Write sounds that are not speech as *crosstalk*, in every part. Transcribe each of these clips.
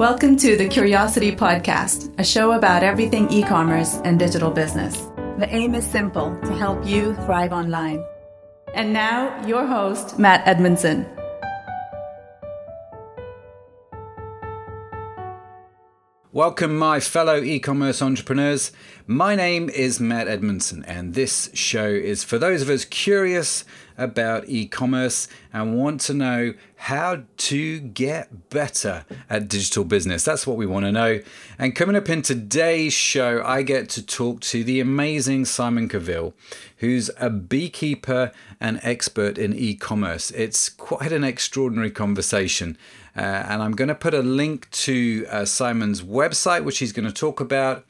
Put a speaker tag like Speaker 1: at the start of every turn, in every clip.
Speaker 1: Welcome to the Kuriosity Podcast, a show about everything e commerce and digital business. The aim is simple to help you thrive online. And now, your host, Matt Edmondson.
Speaker 2: Welcome, my fellow e commerce entrepreneurs. My name is Matt Edmondson, and this show is for those of us curious about e commerce and want to know how to get better at digital business. That's what we want to know. And coming up in today's show, I get to talk to the amazing Simon Cavill, who's a beekeeper and expert in e commerce. It's quite an extraordinary conversation. Uh, and I'm going to put a link to uh, Simon's website, which he's going to talk about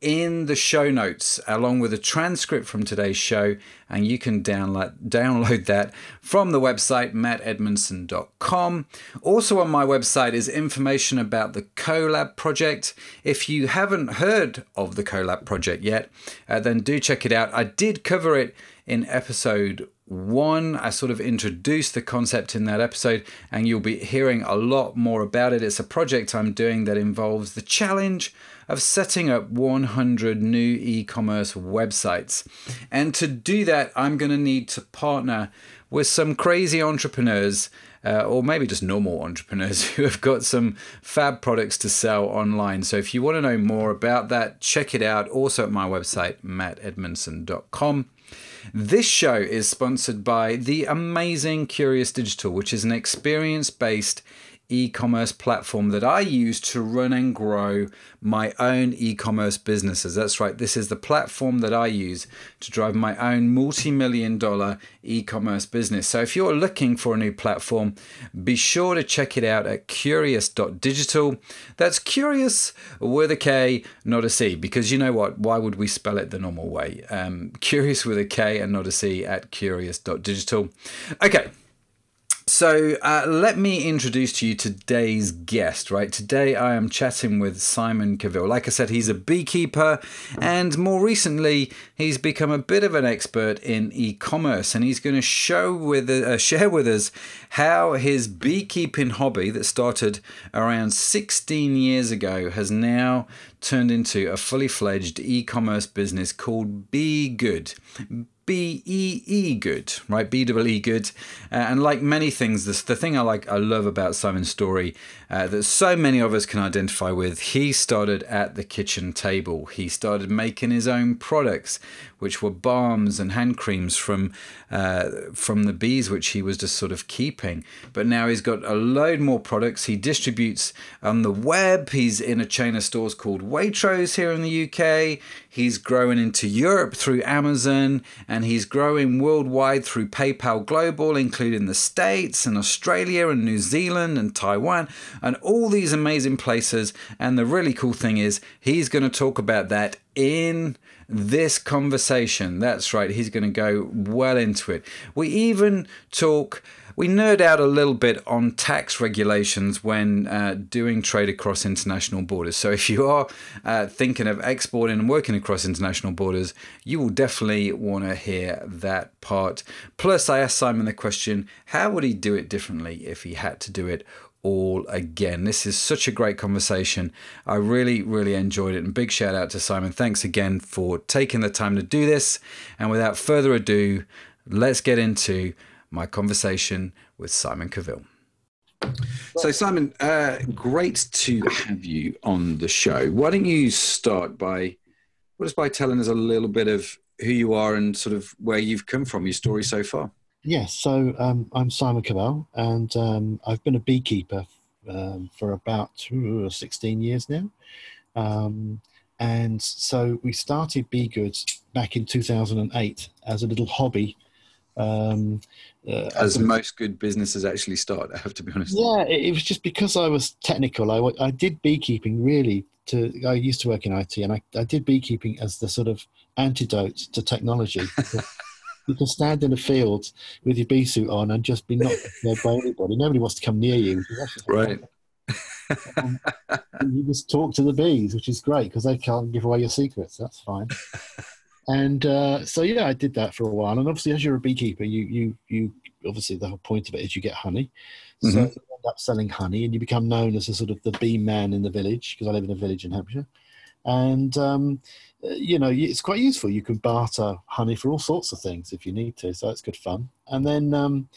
Speaker 2: in the show notes, along with a transcript from today's show. And you can download, download that from the website, mattedmondson.com. Also, on my website is information about the Colab project. If you haven't heard of the Colab project yet, uh, then do check it out. I did cover it in episode one. I sort of introduced the concept in that episode, and you'll be hearing a lot more about it. It's a project I'm doing that involves the challenge of setting up 100 new e commerce websites. And to do that, I'm going to need to partner with some crazy entrepreneurs. Uh, or maybe just normal entrepreneurs *laughs* who have got some fab products to sell online. So if you want to know more about that, check it out also at my website, mattedmondson.com. This show is sponsored by the amazing Kurious Digital, which is an experience based e commerce platform that I use to run and grow my own e commerce businesses. That's right, this is the platform that I use to drive my own multi million dollar e commerce business. So if you're looking for a new platform, be sure to check it out at kurious.digital. That's curious with a K, not a C, because you know what? Why would we spell it the normal way? Um, curious with a K and not a C at kurious.digital. Okay. So, uh, let me introduce to you today's guest, right? Today I am chatting with Simon Cavill. Like I said, he's a beekeeper, and more recently, he's become a bit of an expert in e commerce, and he's going to show with, uh, share with us how his beekeeping hobby that started around 16 years ago has now turned into a fully fledged e commerce business called Bee Good. B E E good, right? B double E good. Uh, and like many things, this the thing I like, I love about Simon's story uh, that so many of us can identify with. He started at the kitchen table. He started making his own products, which were balms and hand creams from uh, from the bees, which he was just sort of keeping. But now he's got a load more products. He distributes on the web. He's in a chain of stores called Waitrose here in the UK. He's growing into Europe through Amazon, and he's growing worldwide through PayPal Global, including the States and Australia and New Zealand and Taiwan and all these amazing places. And the really cool thing is, he's going to talk about that in this conversation. That's right, he's going to go well into it. We even talk we nerd out a little bit on tax regulations when uh, doing trade across international borders. So if you are uh, thinking of exporting and working across international borders, you will definitely want to hear that part. Plus, I asked Simon the question how would he do it differently if he had to do it? All again. This is such a great conversation. I really, really enjoyed it. And big shout out to Simon. Thanks again for taking the time to do this. And without further ado, let's get into my conversation with Simon Cavill. So, Simon, uh, great to have you on the show. Why don't you start by, just by telling us a little bit of who you are and sort of where you've come from, your story so far?
Speaker 3: Yes, so um, I'm Simon Cavill, and um, I've been a beekeeper um, for about 16 years now. Um, and so we started Bee Goods back in 2008 as a little hobby
Speaker 2: um, uh, As most good businesses actually start, I have to be honest.
Speaker 3: Yeah, it, it was just because I was technical. I, I did beekeeping really. To I used to work in IT, and I, I did beekeeping as the sort of antidote to technology. *laughs* you can stand in a field with your bee suit on and just be knocked by anybody. Nobody wants to come near you.
Speaker 2: Right.
Speaker 3: um, you just talk to the bees, which is great because they can't give away your secrets. That's fine. *laughs* and uh, so yeah, I did that for a while. And obviously, as you're a beekeeper, you you you obviously the whole point of it is you get honey. Mm-hmm. So end up selling honey, and you become known as a sort of the bee man in the village because I live in a village in Hampshire. And um, you know, it's quite useful. You can barter honey for all sorts of things if you need to, so it's good fun. And then um,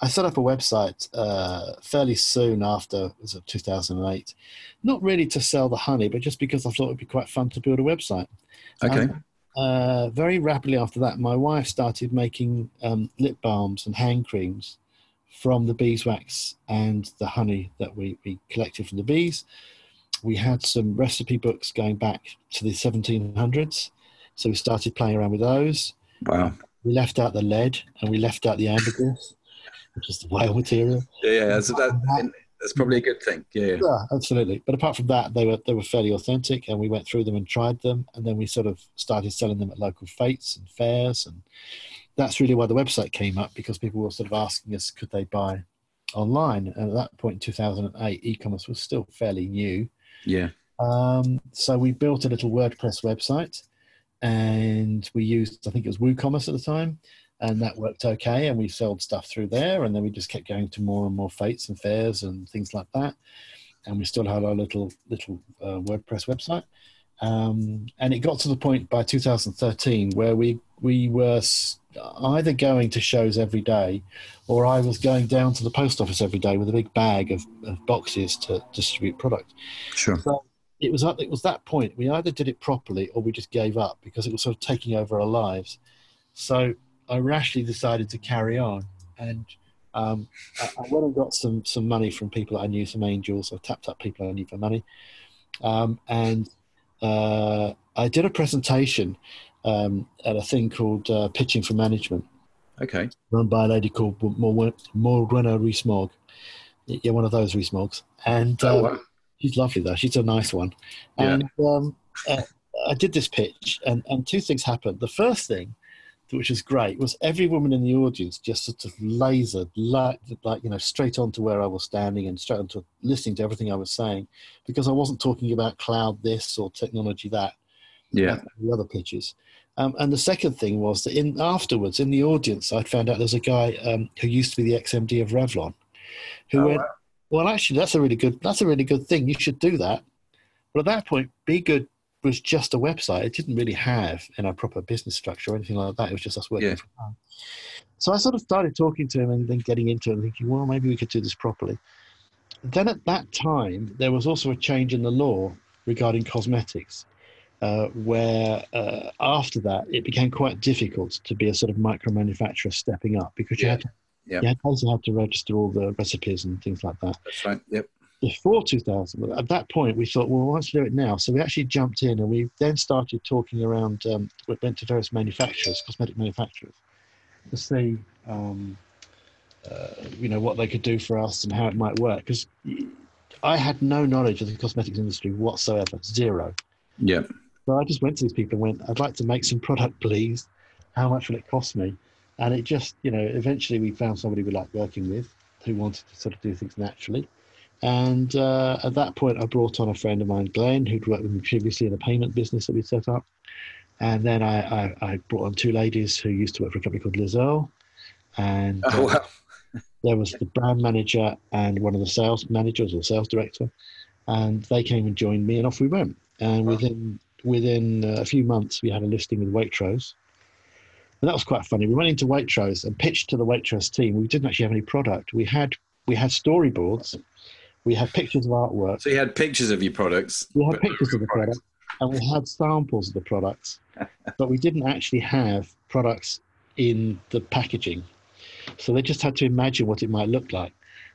Speaker 3: I set up a website uh, fairly soon after, was it 2008? Not really to sell the honey, but just because I thought it'd be quite fun to build a website.
Speaker 2: Okay.
Speaker 3: And, uh, very rapidly after that, my wife started making um, lip balms and hand creams from the beeswax and the honey that we, we collected from the bees. We had some recipe books going back to the 1700s, so we started playing around with those.
Speaker 2: Wow.
Speaker 3: We left out the lead and we left out the ambergris which is the whale material.
Speaker 2: Yeah, yeah, that's, that, that's probably a good thing. Yeah, yeah,
Speaker 3: yeah, absolutely. But apart from that, they were they were fairly authentic, and we went through them and tried them, and then we sort of started selling them at local fetes and fairs, and that's really why the website came up because people were sort of asking us could they buy online, and at that point in 2008, e-commerce was still fairly new.
Speaker 2: Yeah.
Speaker 3: Um, so we built a little WordPress website, and we used I think it was WooCommerce at the time, and that worked okay and we sold stuff through there and then we just kept going to more and more fetes and fairs and things like that and we still had our little little uh, wordpress website um, and it got to the point by 2013 where we we were either going to shows every day or i was going down to the post office every day with a big bag of, of boxes to distribute product.
Speaker 2: Sure.
Speaker 3: So it was it was that point we either did it properly or we just gave up because it was sort of taking over our lives. So I rashly decided to carry on, and um, I, I, went and got some some money from people I knew, some angels. I tapped up people I knew for money, um, and uh, I did a presentation um, at a thing called uh, Pitching for Management.
Speaker 2: Okay.
Speaker 3: Run by a lady called Morgana Rees-Mogg. Yeah, one of those Rees-Moggs. And oh, wow. she's lovely, though. She's a nice one.
Speaker 2: Yeah.
Speaker 3: And um, uh, I did this pitch, and, and two things happened. The first thing which is great, was every woman in the audience just sort of lasered, like, like you know, straight onto where I was standing and straight onto listening to everything I was saying, because I wasn't talking about cloud this or technology that.
Speaker 2: Yeah.
Speaker 3: the other pitches. Um, and the second thing was that in afterwards in the audience, I'd found out there's a guy um, who used to be the XMD of Revlon, who oh, went, wow. "Well, actually, that's a really good that's a really good thing. You should do that." But at that point, Bee Good was just a website. It didn't really have know, a proper business structure or anything like that. It was just us working
Speaker 2: yeah.
Speaker 3: from home. So I sort of started talking to him and then getting into it and thinking, well, maybe we could do this properly. Then at that time, there was also a change in the law regarding cosmetics, uh, where uh, after that, it became quite difficult to be a sort of micro manufacturer stepping up because you had to,
Speaker 2: yeah.
Speaker 3: you had also had to register all the recipes and things like that.
Speaker 2: That's right. Yep
Speaker 3: before 2000. At that point, we thought, well, let's do it now. So we actually jumped in and we then started talking around, um, we went to various manufacturers, cosmetic manufacturers, to see, um, uh, you know, what they could do for us and how it might work. Because I had no knowledge of the cosmetics industry whatsoever, zero.
Speaker 2: Yeah.
Speaker 3: So I just went to these people and went, I'd like to make some product, please. How much will it cost me? And it just, you know, eventually we found somebody we liked working with who wanted to sort of do things naturally and uh, at that point, I brought on a friend of mine, Glenn, who'd worked with me previously in a payment business that we set up. And then I, I, I, brought on two ladies who used to work for a company called Liz Earle. And
Speaker 2: oh, wow.
Speaker 3: uh, *laughs* there was the brand manager and one of the sales managers or sales director. And they came and joined me, and off we went. And within within uh, a few months, we had a listing with Waitrose. And that was quite funny. We went into Waitrose and pitched to the Waitrose team. We didn't actually have any product. We had we had storyboards we had pictures of artwork.
Speaker 2: So you had pictures of your products.
Speaker 3: We had pictures of the product, and we had samples of the products, *laughs* but we didn't actually have products in the packaging. So they just had to imagine what it might look like.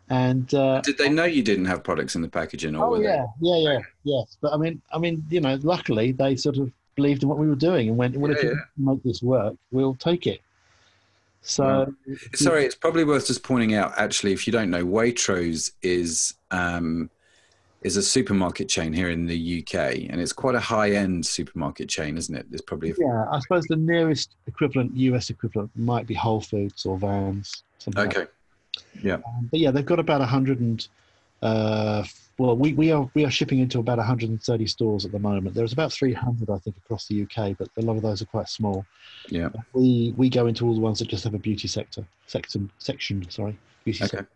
Speaker 3: And uh,
Speaker 2: did they know you didn't have products in the packaging? Or
Speaker 3: oh yeah, they... yeah, yeah, yes. But I mean, I mean, you know, luckily they sort of believed in what we were doing and went, "Well, yeah, if you make this work, we'll take it." So,
Speaker 2: well, sorry, it's probably worth just pointing out. Actually, if you don't know, Waitrose is um, is a supermarket chain here in the UK, and it's quite a high end supermarket chain, isn't it? There's probably
Speaker 3: yeah. I suppose the nearest equivalent, US equivalent, might be Whole Foods or Vans.
Speaker 2: okay.
Speaker 3: Like
Speaker 2: yeah.
Speaker 3: Um, but yeah, they've got about a hundred and uh, well, we, we are we are shipping into about 130 stores at the moment. There's about 300, I think, across the UK, but a lot of those are quite small.
Speaker 2: Yeah.
Speaker 3: We we go into all the ones that just have a beauty sector section section. Sorry, beauty
Speaker 2: okay.
Speaker 3: Sector.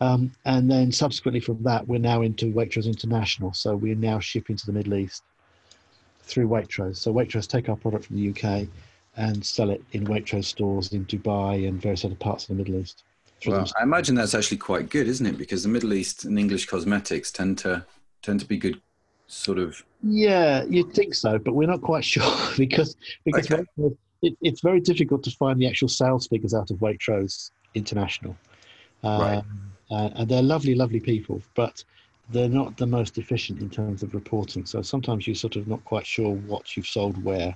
Speaker 3: Um, and then subsequently from that, we're now into Waitrose International. So we're now shipping to the Middle East through Waitrose. So Waitrose take our product from the UK and sell it in Waitrose stores in Dubai and various other parts of the Middle East.
Speaker 2: Well, I imagine that's actually quite good, isn't it? Because the Middle East and English cosmetics tend to tend to be good, sort of.
Speaker 3: Yeah, you'd think so, but we're not quite *laughs* sure because because okay. it, it's very difficult to find the actual sales figures out of Waitrose International. Um, right. Uh, and they're lovely, lovely people, but they're not the most efficient in terms of reporting. So sometimes you're sort of not quite sure what you've sold where.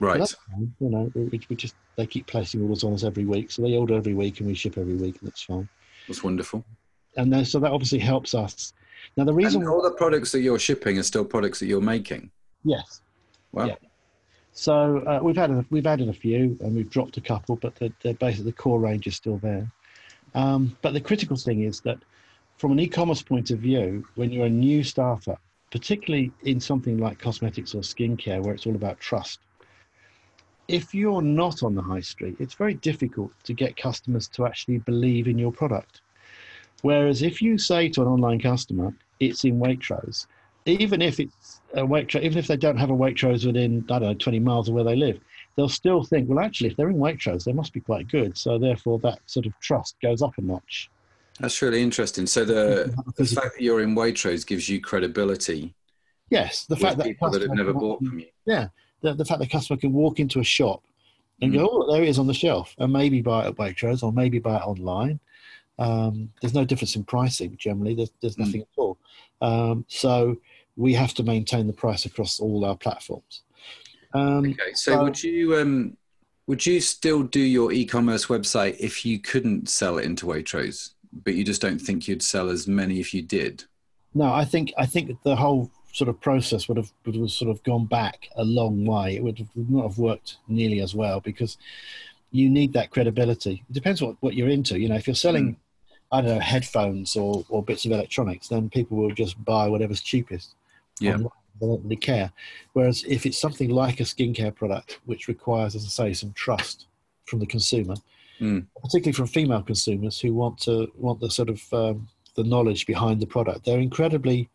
Speaker 2: Right.
Speaker 3: You know, we, we, just they keep placing orders on us every week, so they order every week and we ship every week, and that's fine.
Speaker 2: That's wonderful.
Speaker 3: And then, so that obviously helps us. Now the reason
Speaker 2: and all the products that you're shipping are still products that you're making.
Speaker 3: Yes.
Speaker 2: Wow. Yeah.
Speaker 3: So uh, we've added we've added a few and we've dropped a couple, but the, the basically the core range is still there. Um, but the critical thing is that from an e-commerce point of view, when you're a new startup, particularly in something like cosmetics or skincare, where it's all about trust, if you're not on the high street, it's very difficult to get customers to actually believe in your product. Whereas if you say to an online customer, it's in Waitrose, even if it's a Waitrose, even if they don't have a Waitrose within, I don't know, 20 miles of where they live, they'll still think, well, actually, if they're in Waitrose, they must be quite good. So therefore, that sort of trust goes up a notch.
Speaker 2: That's really interesting. So the, the fact that you're in Waitrose gives you credibility.
Speaker 3: Yes, the fact that
Speaker 2: people that have never bought from you.
Speaker 3: Yeah, the, the fact that the customer can walk into a shop and mm. go, oh, there it is on the shelf, and maybe buy it at Waitrose or maybe buy it online. Um, there's no difference in pricing generally. There's, there's mm. nothing at all. Um, so we have to maintain the price across all our platforms.
Speaker 2: Um, okay, so, so would you um, would you still do your e-commerce website if you couldn't sell it into Waitrose, but you just don't think you'd sell as many if you did?
Speaker 3: No, I think I think the whole sort of process would have would have sort of gone back a long way. It would, have, would not have worked nearly as well because you need that credibility. It depends what, what you're into. You know, if you're selling, mm. I don't know, headphones or, or bits of electronics, then people will just buy whatever's cheapest.
Speaker 2: Yeah.
Speaker 3: They don't really care. Whereas if it's something like a skincare product, which requires, as I say, some trust from the consumer,
Speaker 2: mm.
Speaker 3: particularly from female consumers who want to want the sort of um, the knowledge behind the product, they're incredibly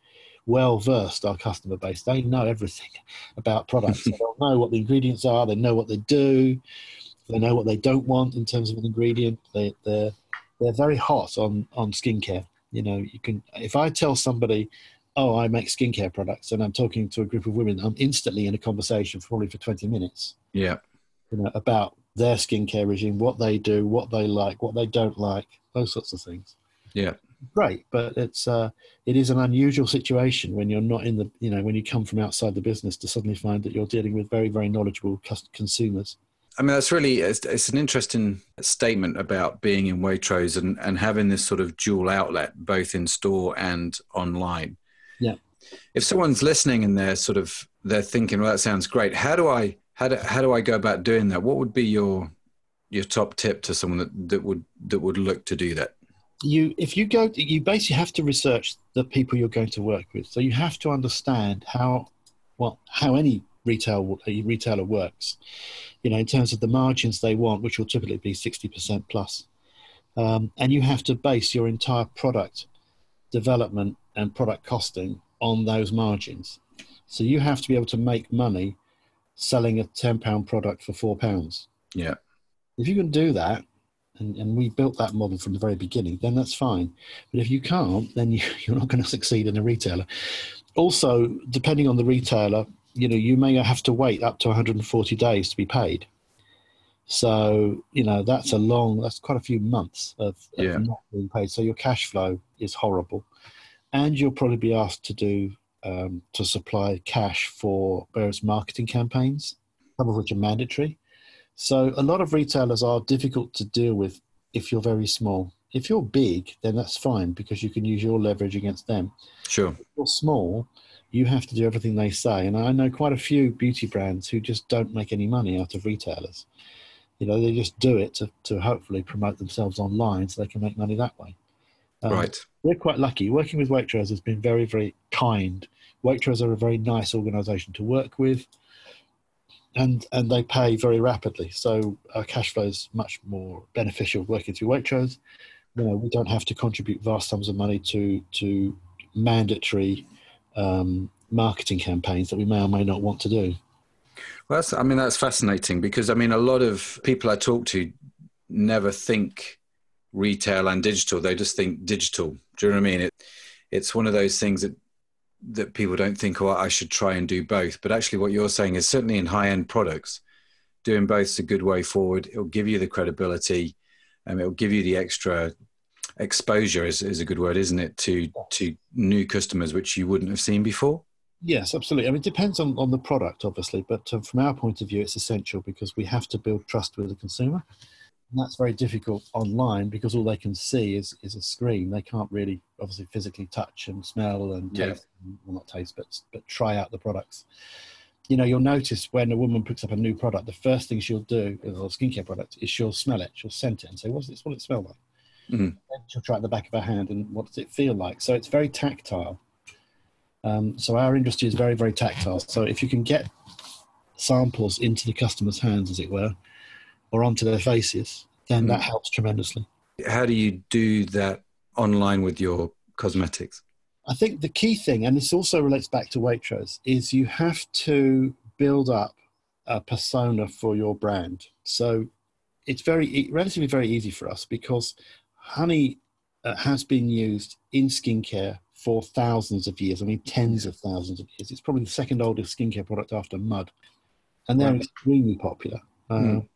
Speaker 3: well versed. Our customer base, they know everything about products. *laughs* they know what the ingredients are. They know what they do. They know what they don't want in terms of an ingredient. They, they're they're very hot on on skincare. You know, you can if I tell somebody oh, I make skincare products, and I'm talking to a group of women, I'm instantly in a conversation, probably for 20 minutes.
Speaker 2: Yeah.
Speaker 3: You know, about their skincare regime, what they do, what they like, what they don't like, those sorts of things.
Speaker 2: Yeah.
Speaker 3: Great, but it's uh, it is an unusual situation when you're not in the you know when you come from outside the business to suddenly find that you're dealing with very very knowledgeable consumers.
Speaker 2: I mean, that's really it's, it's, an interesting statement about being in Waitrose and, and having this sort of dual outlet, both in store and online.
Speaker 3: Yeah.
Speaker 2: If someone's listening and they're sort of they're thinking, well, that sounds great. How do I how do how do I go about doing that? What would be your your top tip to someone that, that would that would look to do that?
Speaker 3: You if you go you basically have to research the people you're going to work with. So you have to understand how well how any retail retailer works. You know, in terms of the margins they want, which will typically be sixty percent plus. Um, and you have to base your entire product development and product costing on those margins. So you have to be able to make money selling a ten pound product for four pounds.
Speaker 2: Yeah.
Speaker 3: If you can do that, and, and we built that model from the very beginning, then that's fine. But if you can't, then you, *laughs* you're not going to succeed in a retailer. Also, depending on the retailer, you know, you may have to wait up to 140 days to be paid. So, you know, that's a long, that's quite a few months of, of
Speaker 2: yeah.
Speaker 3: not being paid. So your cash flow is horrible and you'll probably be asked to do um, to supply cash for various marketing campaigns, some of which are mandatory. So a lot of retailers are difficult to deal with if you're very small. If you're big, then that's fine because you can use your leverage against them.
Speaker 2: Sure.
Speaker 3: If you're small, you have to do everything they say. And I know quite a few beauty brands who just don't make any money out of retailers. You know, they just do it to, to hopefully promote themselves online so they can make money that way.
Speaker 2: Um, right.
Speaker 3: We're quite lucky. Working with Waitrose has been very, very kind. Waitrose are a very nice organisation to work with, and and they pay very rapidly. So our cash flow is much more beneficial working through Waitrose. you know, we don't have to contribute vast sums of money to to mandatory um, marketing campaigns that we may or may not want to do.
Speaker 2: Well, that's, I mean, that's fascinating because I mean, a lot of people I talk to never think retail and digital; they just think digital. Do you know what I mean? It, it's one of those things that that people don't think, "Oh, I should try and do both." But actually, what you're saying is certainly in high-end products, doing both is a good way forward. It'll give you the credibility, and it'll give you the extra exposure. Is, is a good word, isn't it? To to new customers which you wouldn't have seen before.
Speaker 3: Yes, absolutely. I mean, it depends on, on the product, obviously, but uh, from our point of view, it's essential because we have to build trust with the consumer. And that's very difficult online because all they can see is, is a screen. They can't really, obviously, physically touch and smell and
Speaker 2: Yeah.
Speaker 3: taste, well, not taste, but, but try out the products. You know, you'll notice when a woman picks up a new product, the first thing she'll do, or a skincare product, is she'll smell it. She'll scent it and say, what's this? What does it smell like?
Speaker 2: Mhm.
Speaker 3: Then she'll try it in the back of her hand and what does it feel like? So it's very tactile. Um, so our industry is very, very tactile. So if you can get samples into the customer's hands, as it were, or onto their faces, then that helps tremendously.
Speaker 2: How do you do that online with your cosmetics?
Speaker 3: I think the key thing, and this also relates back to Waitrose, is you have to build up a persona for your brand. So it's very relatively very easy for us because honey uh, has been used in skincare for thousands of years. I mean, tens of thousands of years. It's probably the second oldest skincare product after mud, and they're
Speaker 2: Right.
Speaker 3: extremely popular. Uh,
Speaker 2: Mm.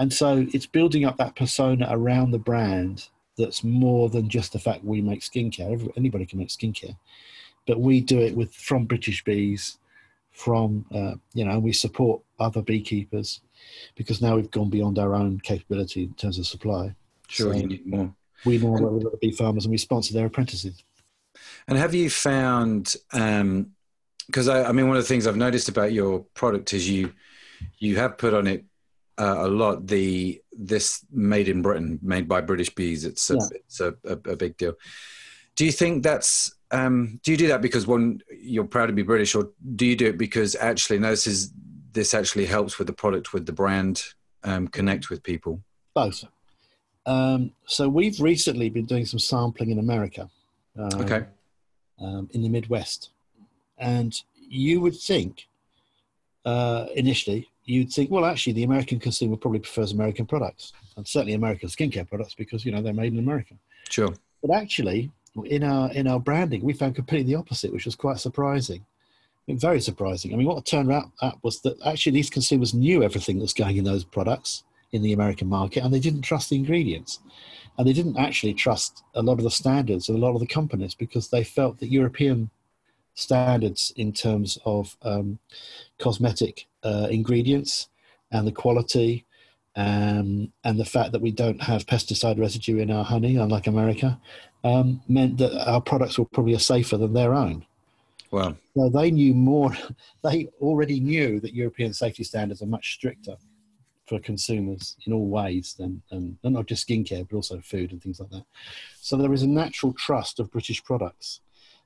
Speaker 3: And so it's building up that persona around the brand that's more than just the fact we make skincare. Anybody can make skincare, but we do it with from British bees, from uh, you know, we support other beekeepers because now we've gone beyond our own capability in terms of supply.
Speaker 2: Sure,
Speaker 3: So-
Speaker 2: you need more.
Speaker 3: We now work with other bee farmers and we sponsor their apprentices.
Speaker 2: And have you found? Because I, I mean, one of the things I've noticed about your product is you you have put on it uh, a lot the this made in Britain, made by British bees. It's a,
Speaker 3: Yeah.
Speaker 2: it's a, a, a big deal. Do you think that's um, do you do that because one you're proud to be British, or do you do it because actually no, this is this actually helps with the product, with the brand, um, connect with people?
Speaker 3: Both. Um, so we've recently been doing some sampling in America. um,
Speaker 2: Okay,
Speaker 3: um, in the Midwest. And you would think, uh, initially, you'd think, well, actually, the American consumer probably prefers American products, and certainly American skincare products because you know they're made in America.
Speaker 2: sure.
Speaker 3: But actually, in our in our branding, we found completely the opposite, which was quite surprising. I mean, very surprising. I mean, what turned out that was that actually these consumers knew everything that was going in those products in the American market, and they didn't trust the ingredients, and they didn't actually trust a lot of the standards of a lot of the companies because they felt that European standards in terms of um, cosmetic uh, ingredients and the quality um, and the fact that we don't have pesticide residue in our honey, unlike America, um, meant that our products were probably safer than their own.
Speaker 2: Well,
Speaker 3: So they knew more, *laughs* they already knew that European safety standards are much stricter for consumers in all ways than, than and not just skincare, but also food and things like that. So there is a natural trust of British products.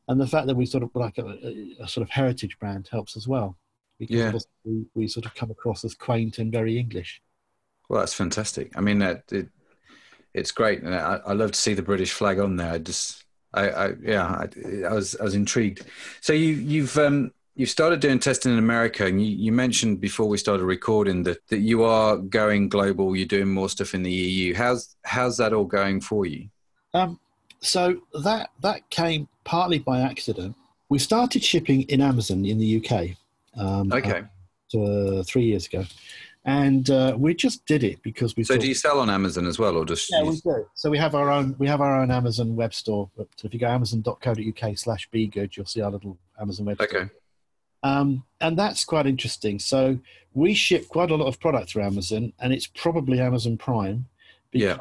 Speaker 3: And the fact that we sort of like a, a, a sort of heritage brand helps as well. Because
Speaker 2: Yeah.
Speaker 3: we, we sort of come across as quaint and very English.
Speaker 2: Well, that's fantastic. I mean, that it, it's great, and I, I love to see the British flag on there. I just, I, I yeah, I, I was, I was intrigued. So you, you've, um, you've started doing testing in America, and you, you mentioned before we started recording that that you are going global. You're doing more stuff in the EU. How's, how's that all going for you?
Speaker 3: Um, so that that came partly by accident. We started shipping in Amazon in the UK. Um,
Speaker 2: Okay.
Speaker 3: uh, three years ago, and uh, we just did it because we.
Speaker 2: So
Speaker 3: thought,
Speaker 2: do you sell on Amazon as well, or just?
Speaker 3: Yeah, we do. So we have our own. We have our own Amazon web store. So if you go amazon.co.uk/slash be good, you'll see our little Amazon web store.
Speaker 2: Okay.
Speaker 3: Um, and that's quite interesting. So we ship quite a lot of product through Amazon, and it's probably Amazon Prime.
Speaker 2: Yeah.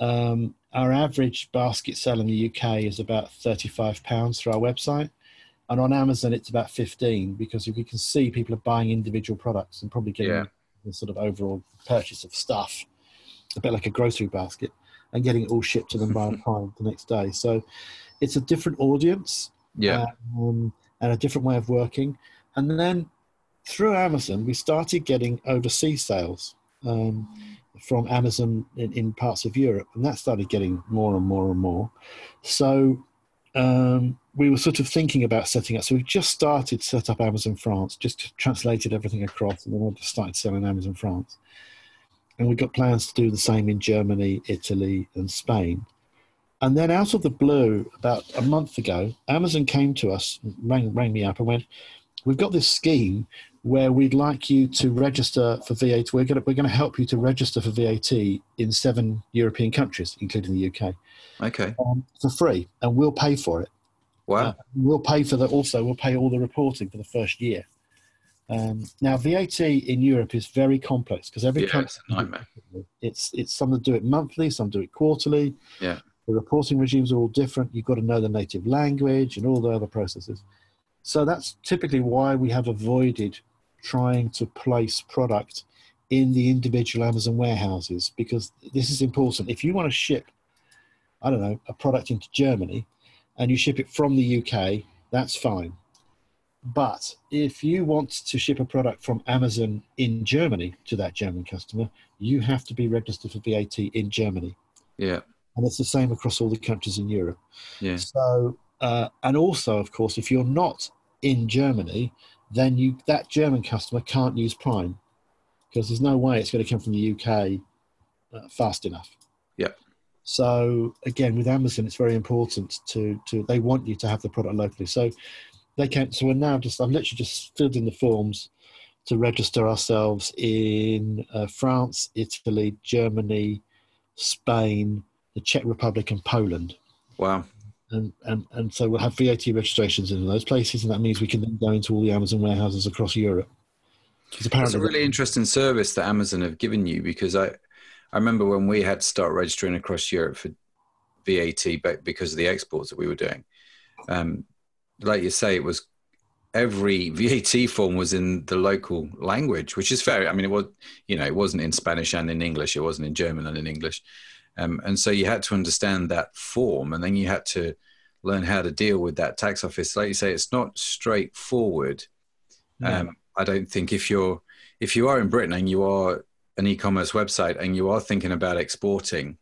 Speaker 3: Um, our average basket sale in the UK is about thirty-five pounds through our website, and on Amazon it's about fifteen because we can see people are buying individual products and probably getting
Speaker 2: Yeah.
Speaker 3: the sort of overall purchase of stuff, a bit like a grocery basket, and getting it all shipped to them by *laughs* Prime the next day. So it's a different audience
Speaker 2: Yeah.
Speaker 3: um, and a different way of working. And then through Amazon, we started getting overseas sales. Um, from Amazon in, in parts of Europe, and that started getting more and more and more. So um, we were sort of thinking about setting up. So we just started set up Amazon France, just translated everything across, and then we just started selling Amazon France. And we've got plans to do the same in Germany, Italy, and Spain. And then out of the blue, about a month ago, Amazon came to us, rang, rang me up, and went, "We've got this scheme where we'd like you to register for VAT. We're going to, we're going to help you to register for VAT in seven European countries, including the UK,
Speaker 2: Okay.
Speaker 3: um, for free, and we'll pay for it.
Speaker 2: Wow.
Speaker 3: Uh, we'll pay for that also we'll pay all the reporting for the first year. Um, now VAT in Europe is very complex because every
Speaker 2: yeah,
Speaker 3: country
Speaker 2: it's a nightmare.
Speaker 3: it's it's some do it monthly, some do it quarterly.
Speaker 2: Yeah.
Speaker 3: The reporting regimes are all different. You've got to know the native language and all the other processes. So that's typically why we have avoided trying to place product in the individual Amazon warehouses because this is important. If you want to ship, I don't know, a product into Germany and you ship it from the UK, that's fine. But if you want to ship a product from Amazon in Germany to that German customer, you have to be registered for VAT in Germany.
Speaker 2: Yeah.
Speaker 3: And it's the same across all the countries in Europe.
Speaker 2: Yeah.
Speaker 3: So, uh, and also, of course, if you're not in Germany, then you that German customer can't use Prime because there's no way it's going to come from the UK uh, fast enough.
Speaker 2: Yep.
Speaker 3: So again, with Amazon, it's very important to to they want you to have the product locally. So they can. So we're now just I've literally just filled in the forms to register ourselves in uh, France, Italy, Germany, Spain, the Czech Republic, and Poland
Speaker 2: Wow.
Speaker 3: And, and, and so we'll have VAT registrations in those places, and that means we can then go into all the Amazon warehouses across Europe.
Speaker 2: It's
Speaker 3: apparently,
Speaker 2: a really interesting service that Amazon have given you because I, I remember when we had to start registering across Europe for VAT, because of the exports that we were doing, um, like you say, it was every VAT form was in the local language, which is fair. I mean, it was you know it wasn't in Spanish and in English, it wasn't in German and in English, um, and so you had to understand that form, and then you had to learn how to deal with that tax office. Like you say, it's not straightforward. Um, I don't think if you're if you are in Britain and you are an e-commerce website and you are thinking about exporting,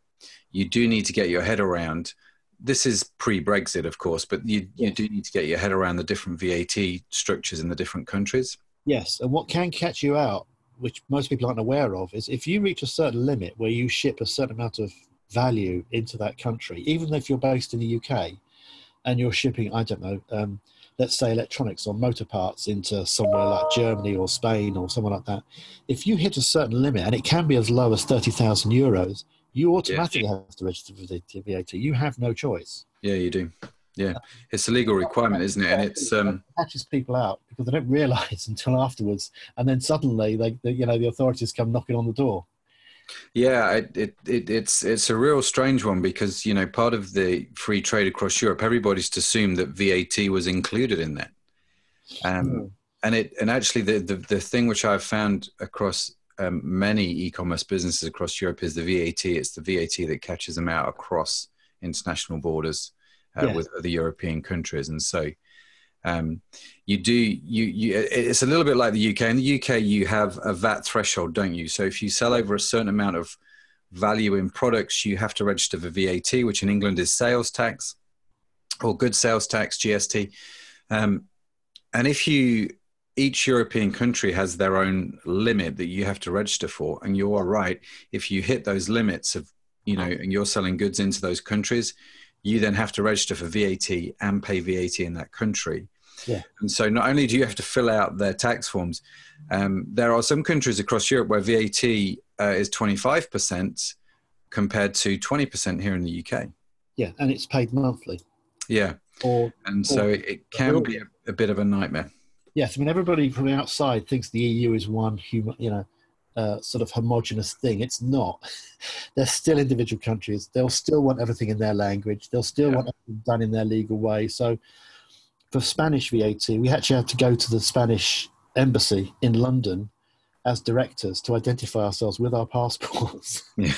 Speaker 2: you do need to get your head around. This is pre-Brexit, of course, but you, you do need to get your head around the different VAT structures in the different countries.
Speaker 3: yes, and what can catch you out, which most people aren't aware of, is if you reach a certain limit where you ship a certain amount of value into that country, even if you're based in the UK and you're shipping, I don't know, um, let's say electronics or motor parts into somewhere like Germany or Spain or somewhere like that, if you hit a certain limit, and it can be as low as 30,000 euros, you automatically have to register for the VAT. You have no choice.
Speaker 2: Yeah, you do. Yeah, it's a legal requirement, isn't it? And it's um,
Speaker 3: It catches people out because they don't realise *laughs* until afterwards, and then suddenly, they, they, you know, the authorities come knocking on the door.
Speaker 2: Yeah, it, it, it, it's it's a real strange one because you know part of the free trade across Europe, everybody's to assume that VAT was included in that, um,
Speaker 3: Mm.
Speaker 2: and it and actually the, the the thing which I've found across um, many e-commerce businesses across Europe is the VAT. It's the VAT that catches them out across international borders uh, with other European countries, and so um, you do you you it's a little bit like the UK. In the UK, you have a VAT threshold, don't you? So if you sell over a certain amount of value in products, you have to register for VAT, which in England is sales tax or good sales tax (GST). Um, and if you each European country has their own limit that you have to register for, and you are right. If you hit those limits of you know, and you're selling goods into those countries, you then have to register for VAT and pay VAT in that country.
Speaker 3: Yeah.
Speaker 2: And so not only do you have to fill out their tax forms, um, there are some countries across Europe where VAT uh, is 25% compared to 20% here in the UK.
Speaker 3: Yeah, and it's paid monthly.
Speaker 2: Yeah.
Speaker 3: Or
Speaker 2: And so it, it can be a, a bit of a nightmare.
Speaker 3: yes, I mean everybody from the outside thinks the EU is one human, you know, uh, sort of homogenous thing. It's not. *laughs* They're still individual countries. They'll still want everything in their language. They'll still
Speaker 2: Yeah.
Speaker 3: want everything done in their legal way. So, for Spanish VAT, we actually had to go to the Spanish embassy in London as directors to identify ourselves with our passports *laughs*
Speaker 2: Yeah.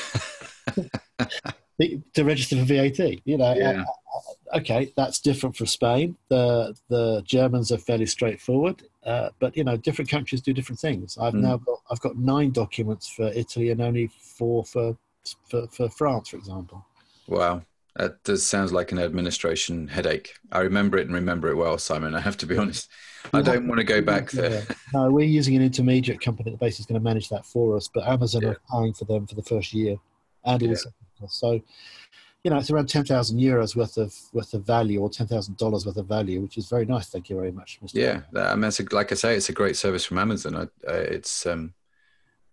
Speaker 3: to register for VAT. You know,
Speaker 2: Yeah.
Speaker 3: uh, okay, that's different for Spain. The the Germans are fairly straightforward. Uh, but you know, different countries do different things. I've
Speaker 2: Mm.
Speaker 3: now got I've got nine documents for Italy and only four for for, for France, for example.
Speaker 2: Wow. That does sounds like an administration headache. I remember it and remember it well, Simon. I have to be *laughs* honest. I don't want to go back there.
Speaker 3: No, we're using an intermediate company that basically is going to manage that for us, but Amazon
Speaker 2: Yeah.
Speaker 3: are paying for them for the first year and
Speaker 2: Yeah.
Speaker 3: also so you know it's around ten thousand euros worth of worth of value or ten thousand dollars worth of value, which is very nice. Thank you very much, Mr.
Speaker 2: Yeah, that, I mean, a, like I say, it's a great service from Amazon. I, it's um,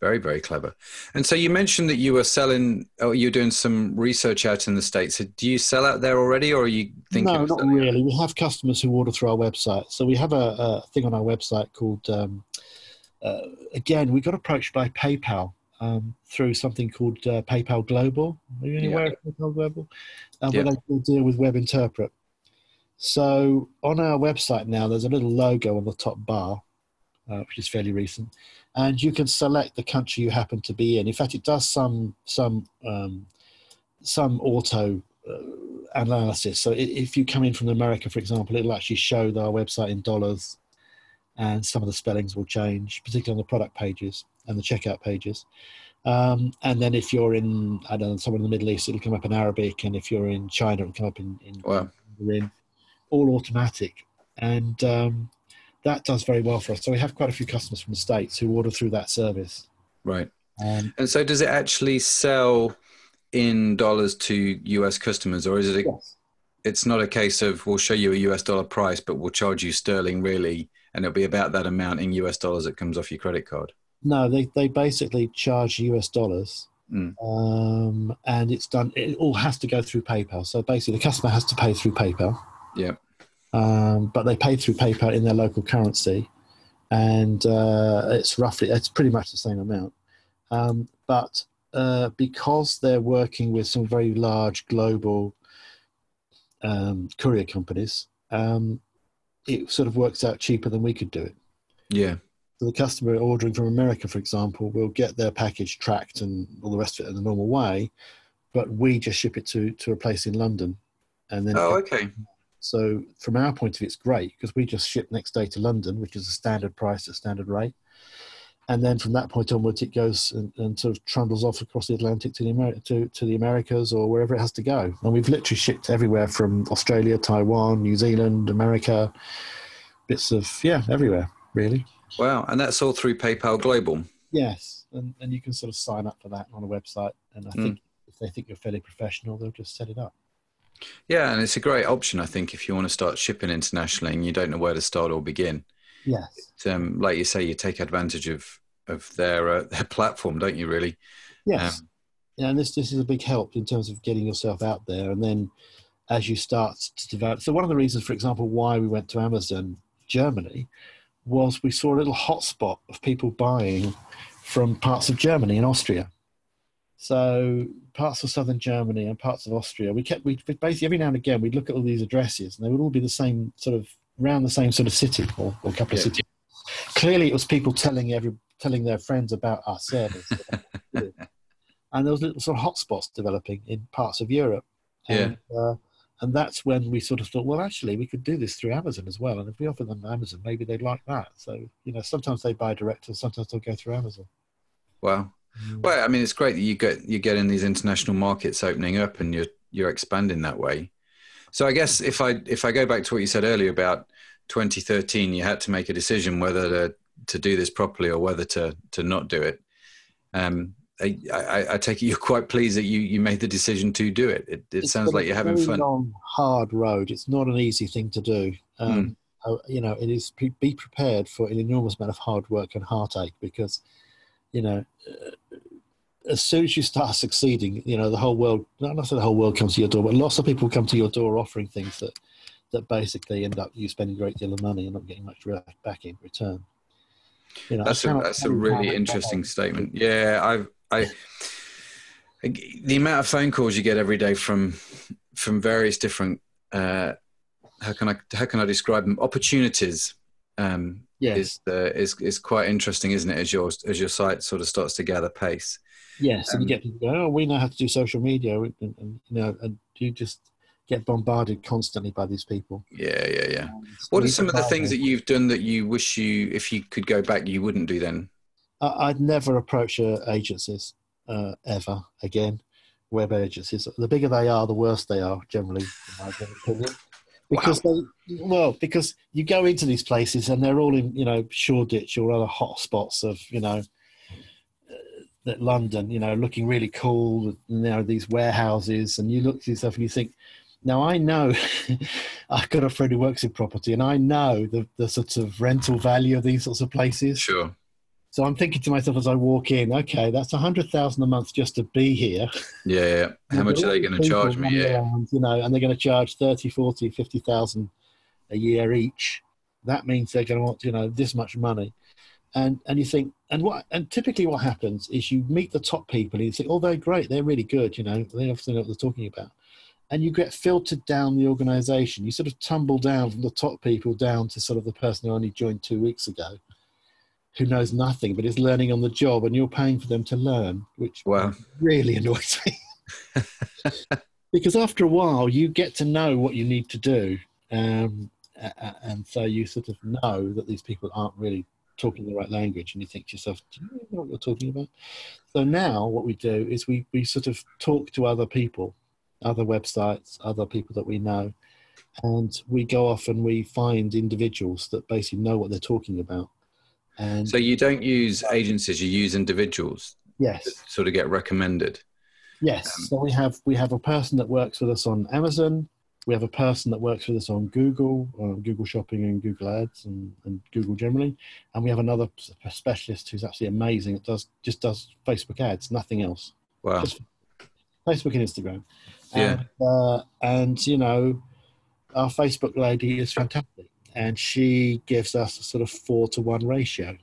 Speaker 2: very, very clever. And so you mentioned that you were selling, or you're doing some research out in the states. So Do you sell out there already, or are you thinking?
Speaker 3: no, not
Speaker 2: selling
Speaker 3: really. We have customers who order through our website. So we have a, a thing on our website called, um, uh, again, we got approached by PayPal um, through something called uh, PayPal Global. Are you
Speaker 2: Yeah.
Speaker 3: aware of PayPal Global? Uh,
Speaker 2: Yeah.
Speaker 3: Where they deal with Web Interpret. So on our website now, there's a little logo on the top bar, uh, which is fairly recent, and you can select the country you happen to be in. In fact, it does some some um, some auto uh, analysis. So if you come in from America, for example, it'll actually show our website in dollars, and some of the spellings will change, particularly on the product pages and the checkout pages. Um, and then if you're in, I don't know, somewhere in the Middle East, it'll come up in Arabic, and if you're in China, it'll come up in, in
Speaker 2: Wow.
Speaker 3: Mandarin, all automatic, and um, that does very well for us. So we have quite a few customers from the states who order through that service.
Speaker 2: Right.
Speaker 3: Um,
Speaker 2: And so does it actually sell in dollars to US customers, or is it? A,
Speaker 3: yes.
Speaker 2: It's not a case of we'll show you a US dollar price, but we'll charge you sterling really, and it'll be about that amount in US dollars that comes off your credit card.
Speaker 3: No, they, they basically charge US dollars.
Speaker 2: Mm.
Speaker 3: Um, and it's done, it all has to go through PayPal. So basically, the customer has to pay through PayPal.
Speaker 2: Yeah.
Speaker 3: Um, but they pay through PayPal in their local currency. And uh, it's roughly, it's pretty much the same amount. Um, but uh, because they're working with some very large global um, courier companies, um, it sort of works out cheaper than we could do it.
Speaker 2: Yeah.
Speaker 3: So the customer ordering from America, for example, will get their package tracked and all the rest of it in the normal way, but we just ship it to, to a place in London. And then,
Speaker 2: Oh, okay.
Speaker 3: So from our point of view, it's great because we just ship next day to London, which is a standard price, a standard rate. And then from that point onwards, it goes and, and sort of trundles off across the Atlantic to the, to, to the Americas or wherever it has to go. And we've literally shipped everywhere from Australia, Taiwan, New Zealand, America, bits of, yeah, everywhere, really.
Speaker 2: Wow. And that's all through PayPal Global.
Speaker 3: Yes, and, and you can sort of sign up for that on a website. And I hmm. think if they think you're fairly professional, they'll just set it up.
Speaker 2: Yeah, and it's a great option, I think, if you want to start shipping internationally and you don't know where to start or begin.
Speaker 3: Yes.
Speaker 2: Um, like you say, you take advantage of of their uh, their platform, don't you? Really?
Speaker 3: Yes.
Speaker 2: Um,
Speaker 3: yeah, and this this is a big help in terms of getting yourself out there, and then as you start to develop. So one of the reasons, for example, why we went to Amazon Germany was we saw a little hotspot of people buying from parts of Germany and Austria. So parts of southern Germany and parts of Austria, we kept we basically every now and again we'd look at all these addresses, and they would all be the same sort of around the same sort of city or, or a couple
Speaker 2: Yeah.
Speaker 3: of cities. Clearly, it was people telling every telling their friends about our service. *laughs* and there was little sort of hotspots developing in parts of Europe. And, uh, and that's when we sort of thought, well, actually, we could do this through Amazon as well. And if we offer them Amazon, maybe they'd like that. So, you know, sometimes they buy direct and sometimes they'll go through Amazon.
Speaker 2: Wow. Well, I mean, it's great that you get you get in these international markets opening up and you're you're expanding that way. So I guess if I if I go back to what you said earlier about 2013, you had to make a decision whether to to do this properly or whether to to not do it. Um, I, I, I take it *laughs* you're quite pleased that you you made the decision to do it. It, it sounds like you're having fun.
Speaker 3: long, hard road. It's not an easy thing to do. Um, uh, You know, it is be prepared for an enormous amount of hard work and heartache because, you know, uh, as soon as you start succeeding, you know, the whole world, not the whole world comes to your door, but lots of people come to your door offering things that, that basically end up you spending a great deal of money and not getting much re- back in return. You know,
Speaker 2: That's a that's a
Speaker 3: tell you how
Speaker 2: really interesting statement. Yeah, I've I the amount of phone calls you get every day from from various different uh, how can I how can I describe them opportunities um,
Speaker 3: Yes,
Speaker 2: is uh, is is quite interesting, isn't it? As your as your site sort of starts to gather pace.
Speaker 3: Yes, and
Speaker 2: Um,
Speaker 3: you get people go, oh, we know how to do social media, and, and you know, and you just get bombarded constantly by these people.
Speaker 2: Yeah, yeah, yeah. What are some of the things that you've done that you wish you, if you could go back, you wouldn't do then?
Speaker 3: I'd never approach uh, agencies uh, ever again. Web agencies. The bigger they are, the worse they are. Generally, in my opinion. Because wow. they, well, because you go into these places and they're all in, you know, Shoreditch or other hot spots of, you know, uh, London, you know, looking really cool. You know, these warehouses, and you look to yourself and you think, now I know *laughs* I've got a friend who works in property, and I know the the sort of rental value of these sorts of places.
Speaker 2: Sure.
Speaker 3: So I'm thinking to myself as I walk in, okay, that's a hundred thousand a month just to be here.
Speaker 2: Yeah, yeah. *laughs* How much are they going to charge me? Yeah. Around,
Speaker 3: you know, and they're going to charge 30, 40, 50,000 a year each. That means they're going to want, you know, this much money. And and you think, and what, and typically what happens is you meet the top people and you think, oh, they're great, they're really good, you know, they obviously know what they're talking about. And you get filtered down the organization. You sort of tumble down from the top people down to sort of the person who only joined two weeks ago who knows nothing but is learning on the job and you're paying for them to learn, which wow. really *laughs* annoys me. *laughs* because after a while, you get to know what you need to do. Um, and so you sort of know that these people aren't really talking the right language and you think to yourself do you know what you're talking about so now what we do is we, we sort of talk to other people other websites other people that we know and we go off and we find individuals that basically know what they're talking about
Speaker 2: and so you don't use agencies; you use individuals.
Speaker 3: Yes.
Speaker 2: sort of get recommended.
Speaker 3: Yes. Um, so we have we have a person that works with us on Amazon. We have a person that works with us on Google, on uh, Google Shopping and Google Ads and, and Google generally, and we have another specialist who's actually amazing. It does just does Facebook ads, nothing else.
Speaker 2: Wow.
Speaker 3: Just Facebook and Instagram. Yeah. And, uh, and you know, our Facebook lady is fantastic and she gives us a sort of four to one ratio.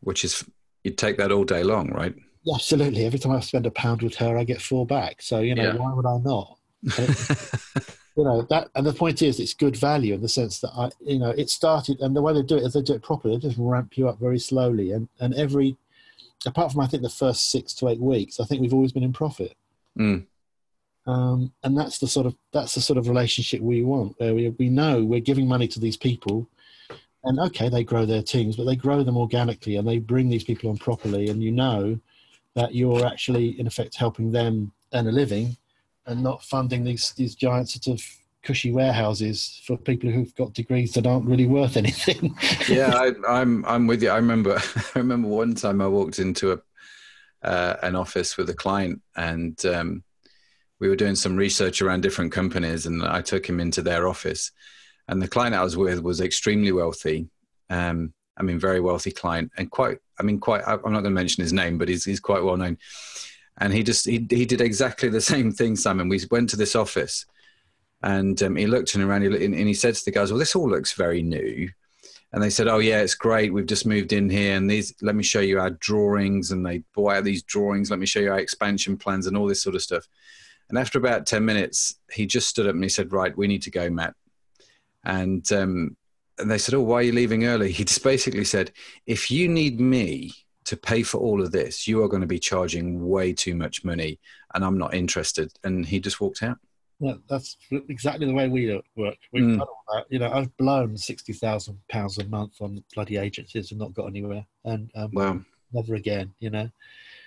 Speaker 2: Which is, you'd take that all day long, right?
Speaker 3: Yeah, absolutely. Every time I spend a pound with her, I get four back. So, you know, yeah. why would I not? *laughs* you know, that, and the point is, it's good value in the sense that I, you know, it started, and the way they do it is they do it properly. They just ramp you up very slowly. And, and every, apart from I think the first six to eight weeks, I think we've always been in profit.
Speaker 2: Mm.
Speaker 3: Um, and that's the sort of that's the sort of relationship we want, where we we know we're giving money to these people, and okay, they grow their teams, but they grow them organically, and they bring these people on properly, and you know that you're actually in effect helping them earn a living, and not funding these these giant sort of cushy warehouses for people who've got degrees that aren't really worth *laughs* anything.
Speaker 2: yeah, I, am I'm, I'm with you. I remember *laughs* I remember one time I walked into a uh, an office with a client and. Um, we were doing some research around different companies, and I took him into their office. And the client I was with was extremely wealthy. Um, I mean, very wealthy client, and quite. I mean, quite. I'm not going to mention his name, but he's he's quite well known. And he just he he did exactly the *laughs* same thing, Simon. We went to this office, and um, he looked and around, and he said to the guys, "Well, this all looks very new." and they said, "Oh yeah, it's great. We've just moved in here, and these. Let me show you our drawings." And they bought out these drawings. Let me show you our expansion plans and all this sort of stuff. And after about 10 minutes, he just stood up and he said, Right, we need to go, Matt. And, um, and they said, Oh, why are you leaving early? He just basically said, If you need me to pay for all of this, you are going to be charging way too much money, and I'm not interested. And he just walked out.
Speaker 3: Yeah, that's exactly the way we work. We've mm. done all that. You know, I've blown sixty thousand pounds a month on bloody agencies and not got anywhere, and um,
Speaker 2: wow.
Speaker 3: never again. You know,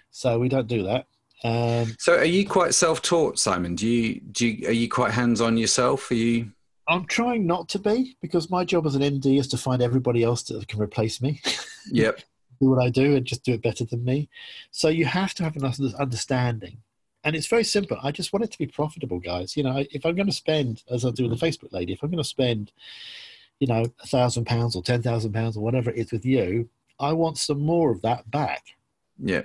Speaker 3: so we don't do that.
Speaker 2: Um, so, are you quite self-taught, Simon? Do you do you, are you quite hands-on yourself? Are you?
Speaker 3: I'm trying not to be because my job as an MD is to find everybody else that can replace me. *laughs*
Speaker 2: Yep.
Speaker 3: do what I do and just do it better than me. So you have to have enough understanding. And it's very simple. I just want it to be profitable, guys. You know, if I'm going to spend, as I do with the Facebook lady, if I'm going to spend, you know, a thousand pounds or ten thousand pounds or whatever it is with you, I want some more of that back.
Speaker 2: Yeah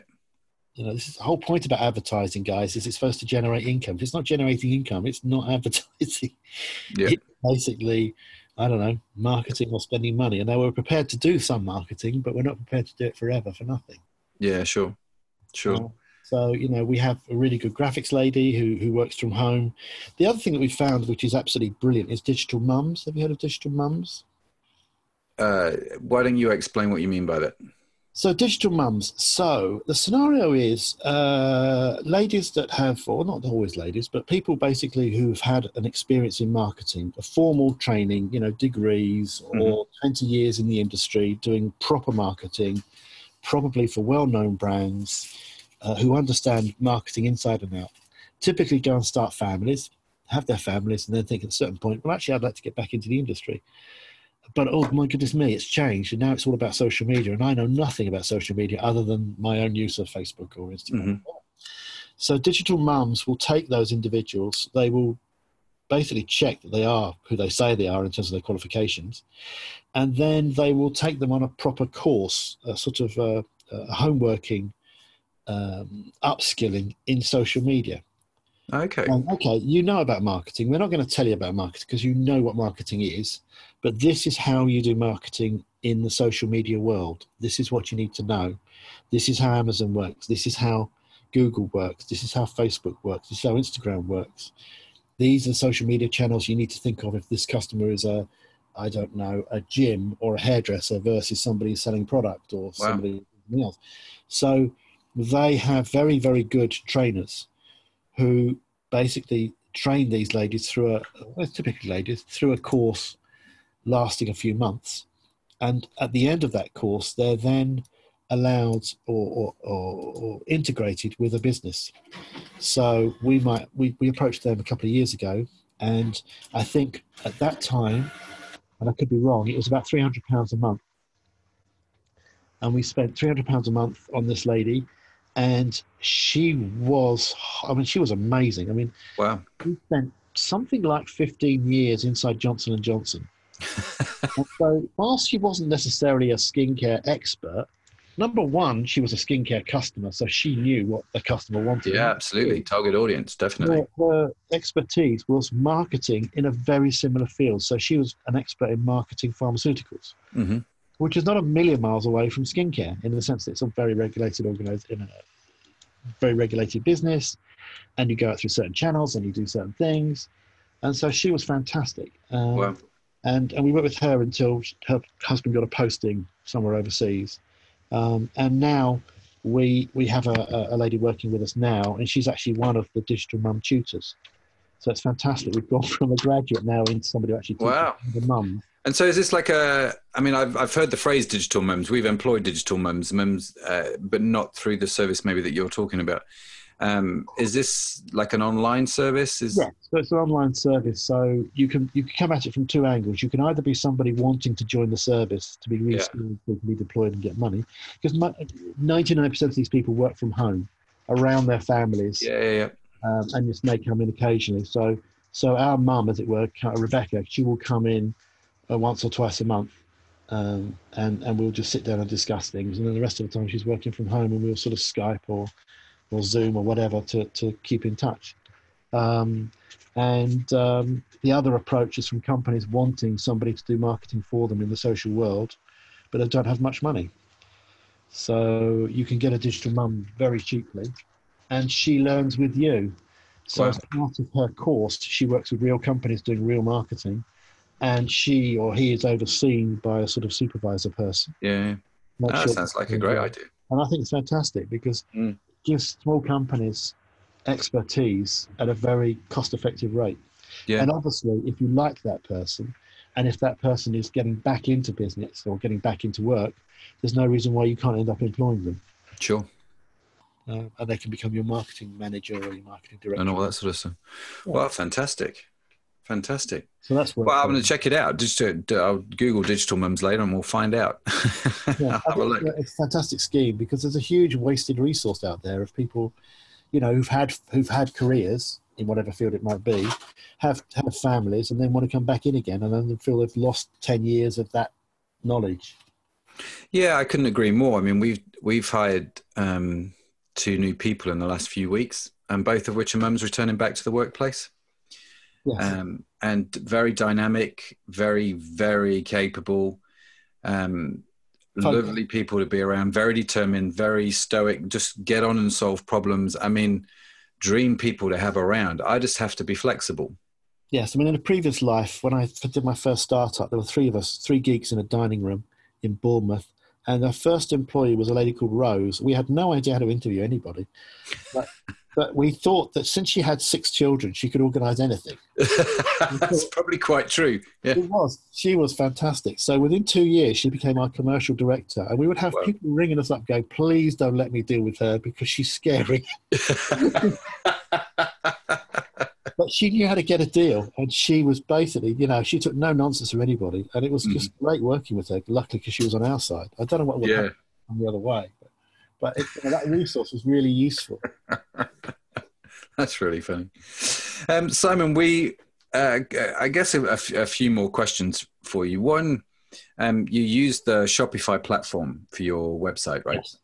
Speaker 3: you know, this is the whole point about advertising, guys, is it's supposed to generate income. If it's not generating income, it's not *laughs* advertising.
Speaker 2: Yeah.
Speaker 3: It's basically, I don't know, marketing or spending money. And they were prepared to do some marketing, but we're not prepared to do it forever for nothing.
Speaker 2: Yeah, sure. Sure. Uh,
Speaker 3: so, you know, we have a really good graphics lady who, who works from home. The other thing that we found, which is absolutely brilliant, is digital mums. Have you heard of digital mums?
Speaker 2: Uh, why don't you explain what you mean by that?
Speaker 3: So, digital mums. So, the scenario is uh, ladies that have, or not always ladies, but people basically who've had an experience in marketing, a formal training, you know, degrees or 20 years in the industry doing proper marketing, probably for well known brands uh, who understand marketing inside and out. Typically, go and start families, have their families, and then think at a certain point, well, actually, I'd like to get back into the industry but oh my goodness me, it's changed, and now it's all about social media, and I know nothing about social media other than my own use of Facebook or Instagram. Mm-hmm. So digital mums will take those individuals, they will basically check that they are who they say they are in terms of their qualifications, and then they will take them on a proper course, a sort of uh, a homeworking, um, upskilling in social media.
Speaker 2: Okay.
Speaker 3: Um, okay, you know about marketing. We're not going to tell you about marketing because you know what marketing is. But this is how you do marketing in the social media world. This is what you need to know. This is how Amazon works. This is how Google works. This is how Facebook works. This is how Instagram works. These are social media channels you need to think of if this customer is a, I don't know, a gym or a hairdresser versus somebody selling product or wow. somebody else. So they have very, very good trainers who basically train these ladies through a, well, typically ladies, through a course lasting a few months. And at the end of that course, they're then allowed or, or, or, or, integrated with a business. So we might we, we approached them a couple of years ago, and I think at that time, and I could be wrong, it was about three hundred pounds a month, and we spent three hundred pounds a month on this lady, and she was I mean she was amazing. I mean,
Speaker 2: wow,
Speaker 3: we spent something like fifteen years inside Johnson and Johnson *laughs* so, whilst she wasn't necessarily a skincare expert, number one, she was a skincare customer, so she knew what the customer wanted.
Speaker 2: Yeah, absolutely. Target audience, definitely.
Speaker 3: Her, her, expertise was marketing in a very similar field. So she was an expert in marketing pharmaceuticals, mm-hmm. Which is not a million miles away from skincare in the sense that it's a very regulated organized in a very regulated business, and you go out through certain channels and you do certain things. And so she was fantastic. Um, wow and and we worked with her until her husband got a posting somewhere overseas, um, and now we we have a, a lady working with us now, and she's actually one of the digital mum tutors. So it's fantastic. We've gone from a graduate now into somebody who actually teaches wow. the mum.
Speaker 2: And so is this like a? I mean, I've I've heard the phrase digital mums. We've employed digital mums, mums, uh, but not through the service maybe that you're talking about. Um, is this like an online service? Is...
Speaker 3: Yeah, so it's an online service. So you can you can come at it from two angles. You can either be somebody wanting to join the service to be reskilled, yeah. to be deployed and get money, because ninety nine percent of these people work from home, around their families.
Speaker 2: Yeah, yeah, yeah.
Speaker 3: Um, and just may come in occasionally. So so our mum, as it were, Rebecca, she will come in once or twice a month. Um, and and we'll just sit down and discuss things. And then the rest of the time she's working from home, and we'll sort of Skype or or Zoom or whatever to, to keep in touch. Um, and um, the other approach is from companies wanting somebody to do marketing for them in the social world, but they don't have much money. So you can get a digital mum very cheaply, and she learns with you. So wow. as part of her course, she works with real companies doing real marketing, and she or he is overseen by a sort of supervisor person.
Speaker 2: Yeah, that sure sounds like a great idea.
Speaker 3: And I think it's fantastic because mm gives small companies expertise at a very cost effective rate. Yeah. And obviously, if you like that person, and if that person is getting back into business or getting back into work, there's no reason why you can't end up employing them.
Speaker 2: Sure.
Speaker 3: Uh, and they can become your marketing manager or your marketing director.
Speaker 2: And all that sort of stuff. Yeah. Well, fantastic. Fantastic.
Speaker 3: So that's
Speaker 2: well. I'm going to check it out. Just to, to, I'll Google digital mums later, and we'll find out. *laughs*
Speaker 3: yeah, it's a fantastic scheme because there's a huge wasted resource out there of people, you know, who've had who've had careers in whatever field it might be, have have families, and then want to come back in again, and then feel they've lost ten years of that knowledge.
Speaker 2: Yeah, I couldn't agree more. I mean, we've we've hired um, two new people in the last few weeks, and both of which are mums returning back to the workplace. Yes. Um, and very dynamic, very, very capable, um, lovely people to be around, very determined, very stoic, just get on and solve problems. I mean, dream people to have around. I just have to be flexible.
Speaker 3: Yes, I mean, in a previous life, when I did my first startup, there were three of us, three geeks in a dining room in Bournemouth, and our first employee was a lady called Rose. We had no idea how to interview anybody, but, but we thought that since she had six children, she could organise anything. *laughs*
Speaker 2: That's probably quite true. Yeah.
Speaker 3: It was. She was fantastic. So within two years, she became our commercial director, and we would have
Speaker 2: Wow.
Speaker 3: people ringing us up, going, "Please don't let me deal with her because she's scary." *laughs* but she knew how to get a deal, and she was basically, you know, she took no nonsense from anybody, and it was mm-hmm. just great working with her. Luckily, because she was on our side. I don't know what would
Speaker 2: Yeah.
Speaker 3: happen on the other way, but, it, you know, that resource was really useful. *laughs*
Speaker 2: That's really funny. Um, Simon, we, uh, I guess, a, a f- a few more questions for you. One, um, you used the Shopify platform for your website, right?
Speaker 3: Yes.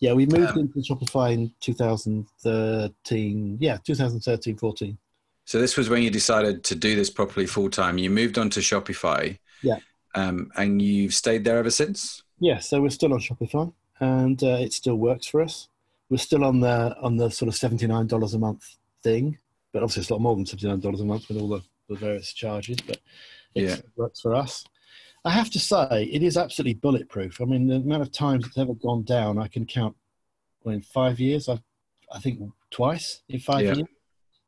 Speaker 3: Yeah, we moved
Speaker 2: Um,
Speaker 3: into Shopify in 2013. Yeah, 2013, 14.
Speaker 2: So this was when you decided to do this properly full time. You moved on to Shopify.
Speaker 3: Yeah.
Speaker 2: Um, and you've stayed there ever since.
Speaker 3: Yeah, so we're still on Shopify, and uh, it still works for us. We're still on the on the sort of seventy nine dollars a month thing, but obviously it's a lot more than seventy nine dollars a month with all the, the various charges. But it
Speaker 2: Yeah.
Speaker 3: works for us. I have to say, it is absolutely bulletproof. I mean, the amount of times it's ever gone down, I can count. Well, in five years, I've I think twice in five
Speaker 2: Yeah.
Speaker 3: years,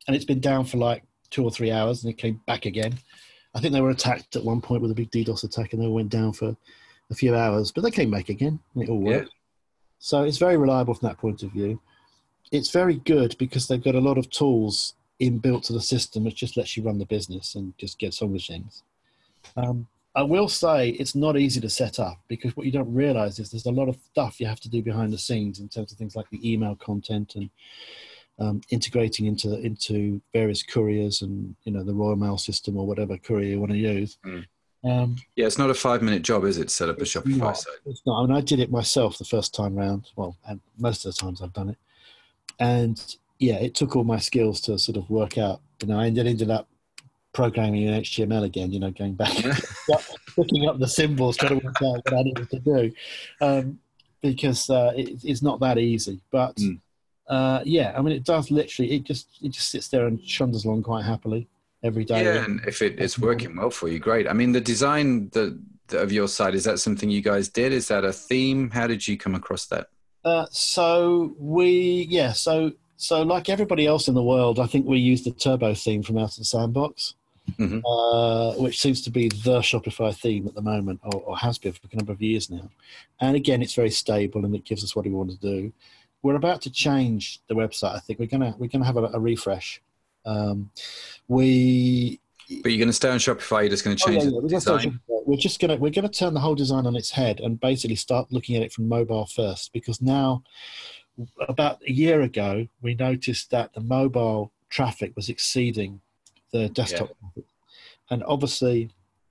Speaker 3: and it's been down for like two or three hours, and it came back again. I think they were attacked at one point with a big DDoS attack, and they went down for a few hours, but they came back again, and it all
Speaker 2: Yeah.
Speaker 3: So it's very reliable from that point of view. It's very good because they've got a lot of tools inbuilt to the system, which just lets you run the business and just gets on with things. Um, I will say it's not easy to set up because what you don't realize is there's a lot of stuff you have to do behind the scenes in terms of things like the email content and um, integrating into into various couriers and you know the Royal Mail system or whatever courier you want to use.
Speaker 2: Mm.
Speaker 3: Um,
Speaker 2: Yeah, it's not a five minute job, is it? to Set up a Shopify
Speaker 3: not.
Speaker 2: site.
Speaker 3: It's not. I mean, I did it myself the first time round. Well, and most of the times I've done it, and yeah, it took all my skills to sort of work out. You know, I ended ended up programming in HTML again. You know, going back, looking *laughs* up the symbols, trying to work out what I needed to do, um, because uh, it, it's not that easy. But
Speaker 2: Mm.
Speaker 3: uh, yeah, I mean, it does literally. It just it just sits there and chunders along quite happily every day.
Speaker 2: Yeah, and if it, it's working well for you, great. I mean, the design the, the, of your site is that something you guys did? Is that a theme? How did you come across that?
Speaker 3: Uh, so we, yeah, so so like everybody else in the world, I think we use the Turbo theme from Out of the Sandbox,
Speaker 2: Mhm.
Speaker 3: uh, which seems to be the Shopify theme at the moment, or, or has been for a number of years now. And again, it's very stable and it gives us what we want to do. We're about to change the website. I think we're gonna we're gonna have a, a refresh. Um, we
Speaker 2: But you're going to stay on Shopify. You're just going to
Speaker 3: Oh,
Speaker 2: change
Speaker 3: yeah,
Speaker 2: the
Speaker 3: yeah, we're, just gonna,
Speaker 2: design.
Speaker 3: we're just gonna we're gonna turn the whole design on its head and basically start looking at it from mobile first because now about a year ago we noticed that the mobile traffic was exceeding the desktop traffic and obviously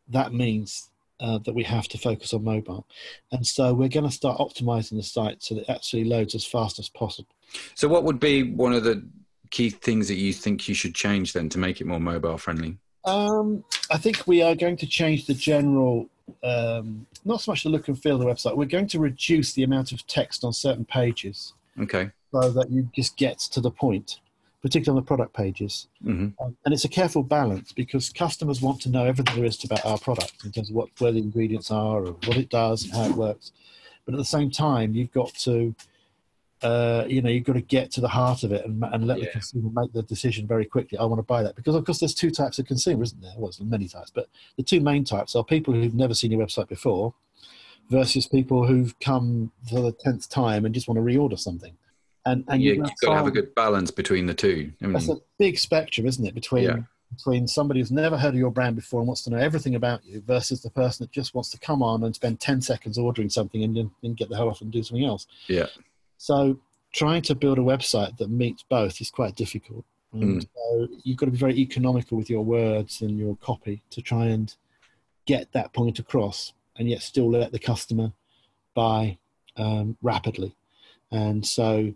Speaker 3: that means uh, that we have to focus on mobile and so we're going to start optimizing the site so that it actually loads as fast as possible
Speaker 2: So, what would be one of the key things that you think you should change then to make it more mobile friendly?
Speaker 3: Um, I think we are going to change the general, um, not so much the look and feel of the website. We're going to reduce the amount of text on certain pages
Speaker 2: Okay.
Speaker 3: so that you just get to the point, particularly on the product pages.
Speaker 2: hmm
Speaker 3: Um, and it's a careful balance because customers want to know everything there is about our product in terms of what where the ingredients are or what it does and how it works. But at the same time, you've got to, uh, you know, you've got to get to the heart of it and, and let the consumer make the decision very quickly. I want to buy that because, of course, there's two types of consumer, isn't there? Well, there's many types, but the two main types are people who've never seen your website before versus people who've come for the tenth time and just want to reorder something. And and
Speaker 2: Yeah,
Speaker 3: you're
Speaker 2: you've got to have a good balance between the two.
Speaker 3: that's
Speaker 2: you?
Speaker 3: a big spectrum, isn't it? Between
Speaker 2: Yeah.
Speaker 3: between somebody who's never heard of your brand before and wants to know everything about you versus the person that just wants to come on and spend ten seconds ordering something and then get the hell off and do something else.
Speaker 2: Yeah.
Speaker 3: So trying to build a website that meets both is quite difficult. And so you've got to be very economical with your words and your copy to try and get that point across and yet still let the customer buy um, rapidly. And so,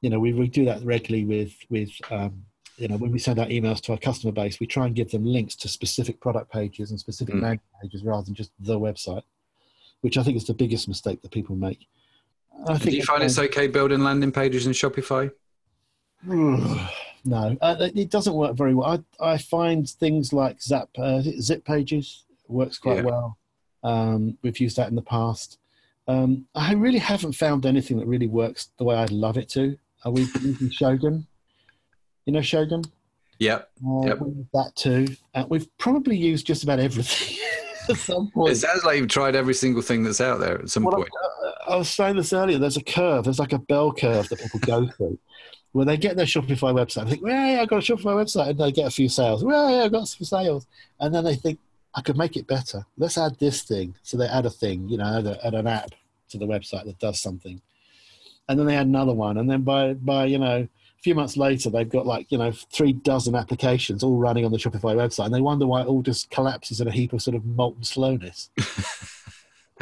Speaker 3: you know, we, we do that regularly with, with um, you know, when we send out emails to our customer base, we try and give them links to specific product pages and specific
Speaker 2: Mm.
Speaker 3: landing pages rather than just the website, which I think is the biggest mistake that people make. I
Speaker 2: Do you find it's okay building landing pages in Shopify? *sighs*
Speaker 3: no, uh, it doesn't work very well. I, I find things like Zap, uh, Zip Pages works quite
Speaker 2: Yeah.
Speaker 3: well. Um, we've used that in the past. Um, I really haven't found anything that really works the way I'd love it to. Are we using Shogun? You know Shogun?
Speaker 2: Yep.
Speaker 3: Uh,
Speaker 2: Yep.
Speaker 3: that too. Uh, we've probably used just about everything *laughs* *laughs* at some point.
Speaker 2: It sounds like you've tried every single thing that's out there at some
Speaker 3: Well,
Speaker 2: point.
Speaker 3: I was saying this earlier. There's a curve. There's like a bell curve that people go *laughs* through, where they get their Shopify website. They think, "Well, yeah, I got a Shopify website," and they get a few sales. Well, yeah, I got some sales, and then they think, "I could make it better. Let's add this thing." So they add a thing, you know, add, a, add an app to the website that does something, and then they add another one, and then by by you know. A few months later, they've got like you know three dozen applications all running on the Shopify website, and they wonder why it all just collapses in a heap of sort of molten slowness. *laughs*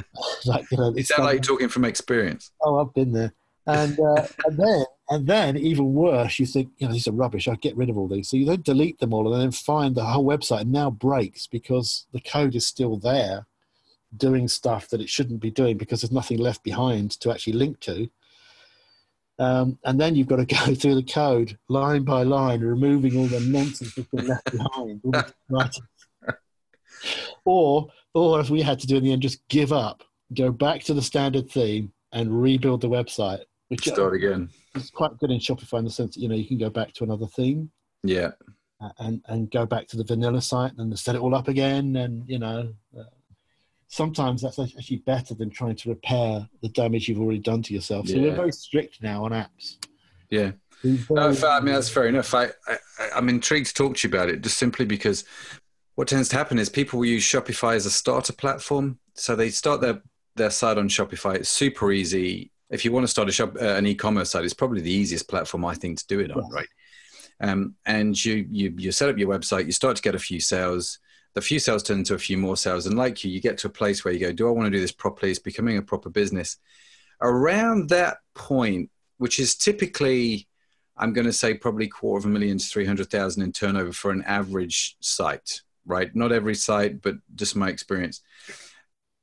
Speaker 3: *laughs* like you know, it's
Speaker 2: sound like you're talking from experience.
Speaker 3: Oh, I've been there. And uh, *laughs* and then and then even worse, you think you know these are rubbish. I'll get rid of all these. So you then delete them all, and then find the whole website now breaks because the code is still there, doing stuff that it shouldn't be doing because there's nothing left behind to actually link to. Um, and then you've got to go *laughs* through the code line by line, removing all the nonsense that's been left behind. all the *laughs* writing. or, or as we had to do in the end, just give up, go back to the standard theme, and rebuild the website, which
Speaker 2: Start again.
Speaker 3: It's quite good in Shopify in the sense that you know you can go back to another theme
Speaker 2: Yeah.
Speaker 3: uh, and and go back to the vanilla site and set it all up again, and you know. Sometimes that's actually better than trying to repair the damage you've already done to yourself. So we're very strict now on apps.
Speaker 2: Yeah. No, I mean that's fair enough. I, I I'm intrigued to talk to you about it just simply because what tends to happen is people will use Shopify as a starter platform. So they start their their site on Shopify. It's super easy. If you want to start a shop uh, an e-commerce site, it's probably the easiest platform I think to do it on,
Speaker 3: Yes.
Speaker 2: right? Um, and you you you set up your website. You start to get a few sales. The few sales turn into a few more sales, and like you, you get to a place where you go, "Do I want to do this properly?" It's becoming a proper business. Around that point, which is typically I'm going to say probably quarter of a million to 300,000 in turnover for an average site, right? Not every site, but just my experience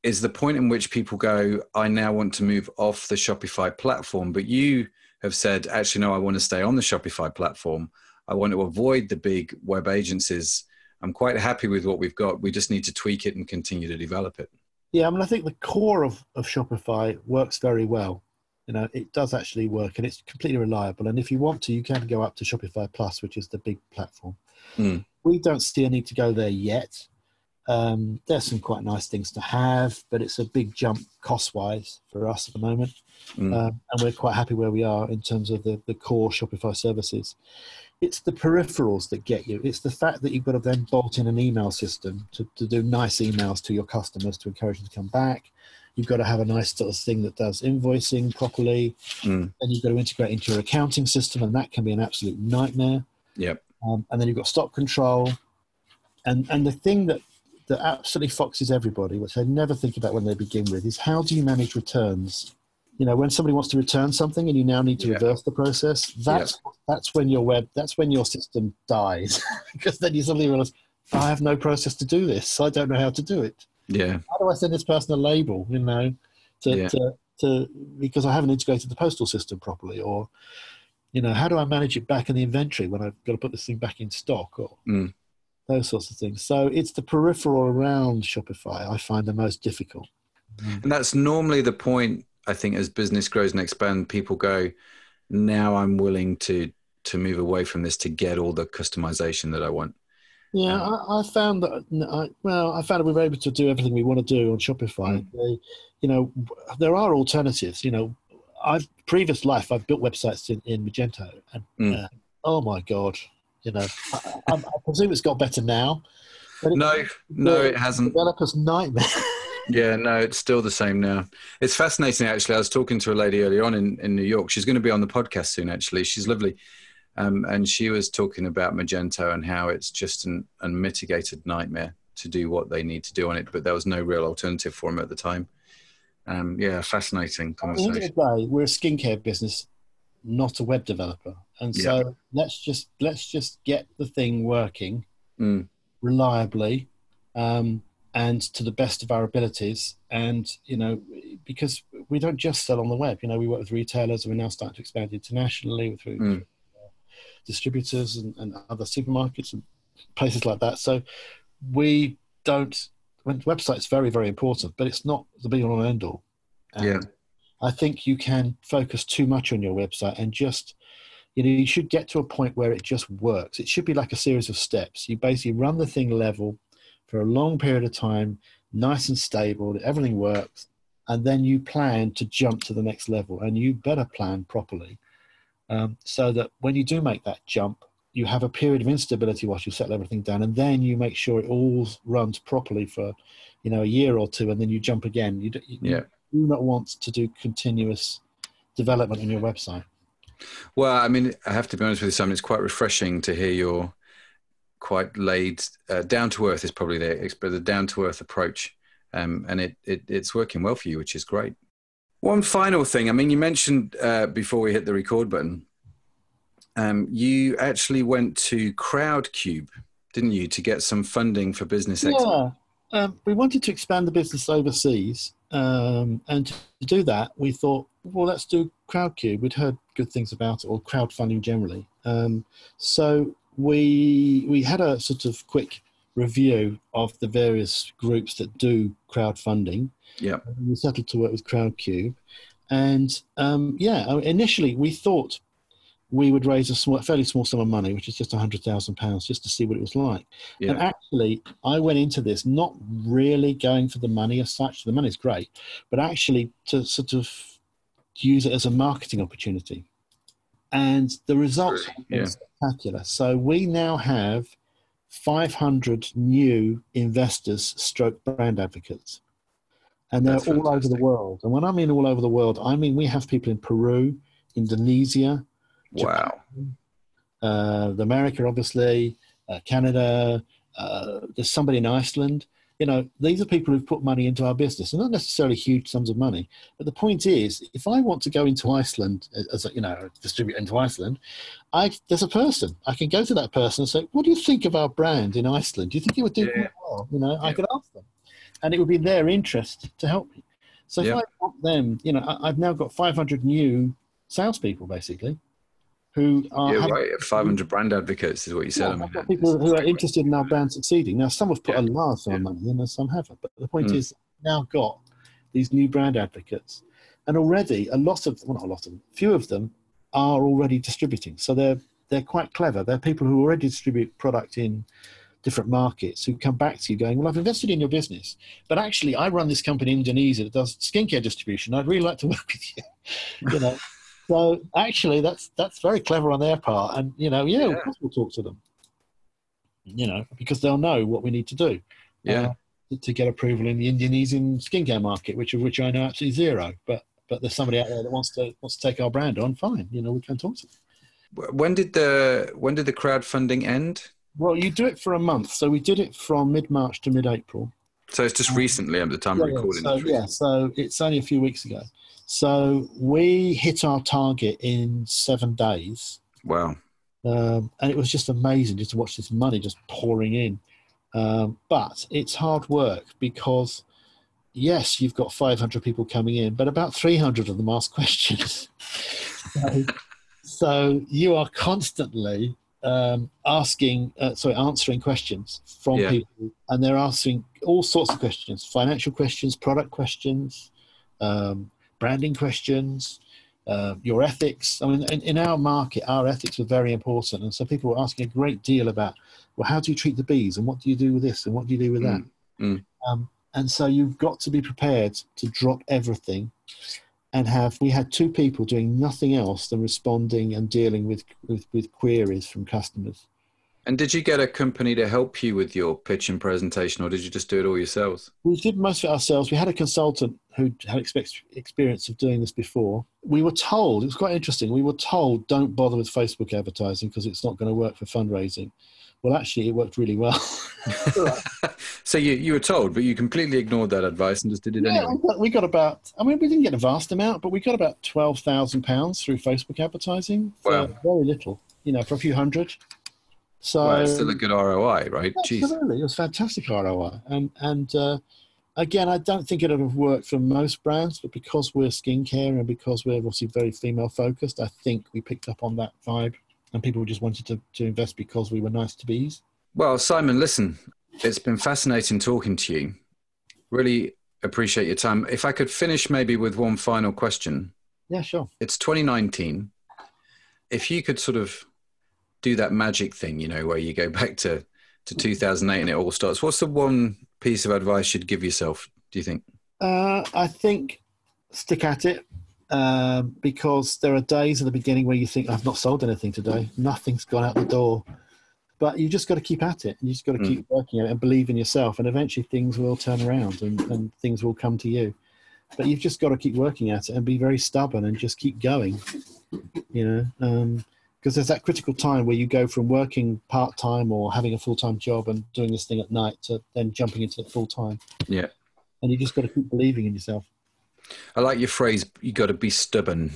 Speaker 2: is the point in which people go, I now want to move off the Shopify platform. But you have said, actually, no, I want to stay on the Shopify platform. I want to avoid the big web agencies. I'm quite happy with what we've got. We just need to tweak it and continue to develop it.
Speaker 3: Yeah, I mean, I think the core of, of Shopify works very well. You know, it does actually work and it's completely reliable. And if you want to, you can go up to Shopify Plus, which is the big platform.
Speaker 2: Mm.
Speaker 3: We don't see a need to go there yet. Um, there's some quite nice things to have, but it's a big jump cost wise for us at the moment.
Speaker 2: Mm.
Speaker 3: Um, and we're quite happy where we are in terms of the, the core Shopify services. It's the peripherals that get you. It's the fact that you've got to then bolt in an email system to, to do nice emails to your customers to encourage them to come back. You've got to have a nice sort of thing that does invoicing properly.
Speaker 2: Mm.
Speaker 3: Then you've got to integrate into your accounting system, and that can be an absolute nightmare.
Speaker 2: Yep.
Speaker 3: Um, and then you've got stock control. And, and the thing that, that absolutely foxes everybody, which they never think about when they begin with, is how do you manage returns? You know, when somebody wants to return something and you now need to
Speaker 2: Yeah.
Speaker 3: reverse the process, that's that's when your web, that's when your system dies, *laughs* because then you suddenly realize, I have no process to do this. I don't know how to do it.
Speaker 2: Yeah.
Speaker 3: How do I send this person a label? You know, to,
Speaker 2: Yeah.
Speaker 3: to, to because I haven't integrated the postal system properly, or you know, how do I manage it back in the inventory when I've got to put this thing back in stock, or
Speaker 2: Mm.
Speaker 3: those sorts of things. So it's the peripheral around Shopify I find the most difficult.
Speaker 2: And that's normally the point, I think, as business grows and expands, people go, now I'm willing to to move away from this to get all the customization that I want.
Speaker 3: Yeah, I, I found that. I, well, I found that we were able to do everything we want to do on Shopify.
Speaker 2: Mm.
Speaker 3: They, you know, there are alternatives. You know, I've previous life I've built websites in, in Magento, and
Speaker 2: Mm.
Speaker 3: uh, oh my god, you know, I, I, I presume it's got better now.
Speaker 2: No, no, it hasn't.
Speaker 3: developer's nightmare. *laughs*
Speaker 2: Yeah, no, it's still the same now. It's fascinating, actually. I was talking to a lady earlier on in, in New York. She's going to be on the podcast soon, actually. She's lovely. Um, and she was talking about Magento and how it's just an unmitigated nightmare to do what they need to do on it. But there was no real alternative for them at the time. Um, yeah, fascinating
Speaker 3: At the end of the day, we're a skincare business, not a web developer, and so let's just let's just get the thing working
Speaker 2: Mm,
Speaker 3: reliably um, and to the best of our abilities. And you know, because we don't just sell on the web. You know, we work with retailers, and we're now starting to expand internationally through
Speaker 2: Mm.
Speaker 3: distributors and, and other supermarkets and places like that. So we don't. When website's very very important, but it's not the be all and end all. And
Speaker 2: Yeah.
Speaker 3: I think you can focus too much on your website and just, you know, you should get to a point where it just works. It should be like a series of steps. You basically run the thing level for a long period of time, nice and stable, everything works, and then you plan to jump to the next level. And you better plan properly um, so that when you do make that jump, you have a period of instability whilst you settle everything down, and then you make sure it all runs properly for, you know, a year or two, and then you jump again. You, do, you
Speaker 2: Yeah.
Speaker 3: do not want to do continuous development on your website.
Speaker 2: Well, I mean, I have to be honest with you, Simon. It's quite refreshing to hear your quite laid, uh, down to earth is probably the the down to earth approach, um, and it, it it's working well for you, which is great. One final thing. I mean, you mentioned uh, before we hit the record button, um, you actually went to Crowdcube, didn't you, to get some funding for business?
Speaker 3: Yeah, um, we wanted to expand the business overseas, um, and to do that, we thought, well, let's do Crowdcube. We'd heard good things about it, or crowdfunding generally. Um, so we we had a sort of quick review of the various groups that do crowdfunding.
Speaker 2: Yeah.
Speaker 3: We settled to work with Crowdcube, and um, yeah, initially we thought we would raise a small, fairly small sum of money, which is just hundred thousand pounds, just to see what it was like.
Speaker 2: Yeah.
Speaker 3: And actually, I went into this not really going for the money as such. The money's great, but actually to sort of use it as a marketing opportunity. And the results have been
Speaker 2: Yeah.
Speaker 3: spectacular. So we now have 500 new investors, stroke brand advocates. And they're
Speaker 2: That's
Speaker 3: all over the world. And when I mean all over the world, I mean we have people in Peru, Indonesia,
Speaker 2: Wow.
Speaker 3: uh, the America, obviously, uh, Canada. Uh, there's somebody in Iceland. You know, these are people who've put money into our business, and not necessarily huge sums of money. But the point is, if I want to go into Iceland eh, as a, you know, distribute into Iceland, I there's a person. I can go to that person and say, "What do you think of our brand in Iceland? Do you think it would do
Speaker 2: Yeah.
Speaker 3: well?" You know, I could ask them, and it would be in their interest to help me. So if
Speaker 2: Yeah.
Speaker 3: I want them, you know, I, I've now got 500 new salespeople basically who are
Speaker 2: Yeah, right. 500 brand advocates is what you said.
Speaker 3: yeah,
Speaker 2: I mean,
Speaker 3: people who are interested in our brand succeeding. Now, some have put
Speaker 2: Yeah.
Speaker 3: a large sum of money in, and some haven't. But the point
Speaker 2: Mm.
Speaker 3: is, now got these new brand advocates, and already a lot of, well, not a lot of them, few of them are already distributing. So they're they're quite clever. They're people who already distribute product in different markets who come back to you going, "Well, I've invested in your business, but actually, I run this company in Indonesia that does skincare distribution. I'd really like to *laughs* work with you." you know. So actually, that's that's very clever on their part, and you know, yeah,
Speaker 2: Yeah.
Speaker 3: of course we'll talk to them. You know, because they'll know what we need to do.
Speaker 2: Yeah.
Speaker 3: uh, to- get approval in the Indonesian skincare market, which of which I know absolutely zero. But but there's somebody out there that wants to wants to take our brand on. Fine, you know, we can talk to them.
Speaker 2: when did the when did the crowdfunding end?
Speaker 3: Well, you do it for a month, so we did it from mid March to mid April.
Speaker 2: So it's just recently at the time
Speaker 3: yeah,
Speaker 2: recording.
Speaker 3: so, yeah, so it's only a few weeks ago. So we hit our target in seven days.
Speaker 2: Wow.
Speaker 3: Um, and it was just amazing just to watch this money just pouring in. Um, but it's hard work because, yes, you've got 500 people coming in, but about 300 of them ask *laughs* questions. so, so you are constantly um, asking, uh, sorry, answering questions from
Speaker 2: Yeah.
Speaker 3: people, and they're asking all sorts of questions financial questions, product questions, um, branding questions uh, your ethics. I mean, in, in our market, our ethics were very important, and so people were asking a great deal about, well, how do you treat the bees, and what do you do with this, and what do you do with that?
Speaker 2: Mm, mm.
Speaker 3: Um, and so you've got to be prepared to drop everything, and have. We had two people doing nothing else than responding and dealing with with, with queries from customers.
Speaker 2: And did you get a company to help you with your pitch and presentation, or did you just do it all yourselves?
Speaker 3: We did most of it ourselves. We had a consultant who had experience of doing this before. We were told, it was quite interesting, we were told don't bother with Facebook advertising because it's not going to work for fundraising. Well, actually, it worked really well. *laughs*
Speaker 2: so you you were told, but you completely ignored that advice and just did it
Speaker 3: yeah,
Speaker 2: anyway.
Speaker 3: we got, we got about, I mean, we didn't get a vast amount, but we got about £12,000 through Facebook advertising for
Speaker 2: Wow.
Speaker 3: very little, you know, for a few hundred. So,
Speaker 2: Well, it's still a good ROI, right? Jeez.
Speaker 3: Absolutely, it was fantastic ROI, and and uh, again, I don't think it would have worked for most brands, but because we're skincare and because we're obviously very female focused, I think we picked up on that vibe, and people just wanted to, to invest because we were nice to bees.
Speaker 2: Well, Simon, listen, it's been fascinating talking to you. Really appreciate your time. If I could finish maybe with one final question.
Speaker 3: Yeah, sure.
Speaker 2: It's 2019. If you could sort of do that magic thing, you know, where you go back to, to 2008 and it all starts, what's the one piece of advice you'd give yourself, do you think?
Speaker 3: Uh, I think stick at it uh, because there are days at the beginning where you think, I've not sold anything today, nothing's gone out the door. But you just got to keep at it. You just got to mm. keep working at it and believe in yourself, and eventually things will turn around and, and things will come to you. But you've just got to keep working at it and be very stubborn and just keep going. You know, um, because there's that critical time where you go from working part time or having a full time job and doing this thing at night to then jumping into it full time.
Speaker 2: Yeah.
Speaker 3: And you just got to keep believing in yourself.
Speaker 2: I like your phrase. You got to be stubborn.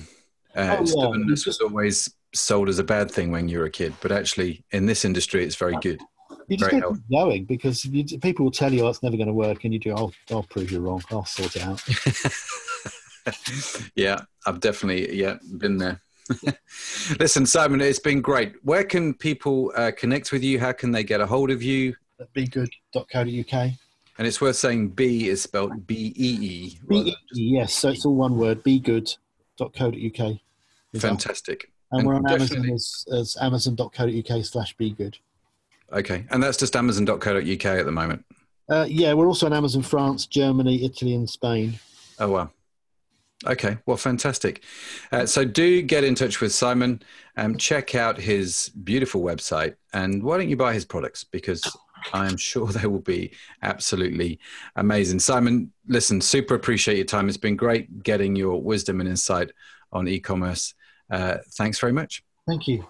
Speaker 2: Uh, oh, yeah. Stubbornness was always sold as a bad thing when you were a kid, but actually in this industry, it's very good.
Speaker 3: You just very keep going because you, people will tell you, "Oh, it's never going to work," and you do, "I'll, I'll prove you wrong. I'll sort it out." *laughs*
Speaker 2: yeah, I've definitely yeah been there. *laughs* Listen, Simon, it's been great. Where can people uh, connect with you? How can they get a hold of you?
Speaker 3: At beegood.co.uk.
Speaker 2: And it's worth saying B is spelled B E E. B E
Speaker 3: E, yes. So it's all one word, beegood.co.uk.
Speaker 2: Fantastic.
Speaker 3: And, and we're on Amazon as, as amazon.co.uk slash beegood.
Speaker 2: Okay. And that's just amazon.co.uk at the moment?
Speaker 3: Uh, yeah, we're also on Amazon France, Germany, Italy, and Spain.
Speaker 2: Oh, wow. Okay, well, fantastic. Uh, so do get in touch with Simon and um, check out his beautiful website. And why don't you buy his products? Because I am sure *laughs* they will be absolutely amazing. Simon, listen, super appreciate your time. It's been great getting your wisdom and insight on e commerce. Uh, thanks very much.
Speaker 3: Thank you.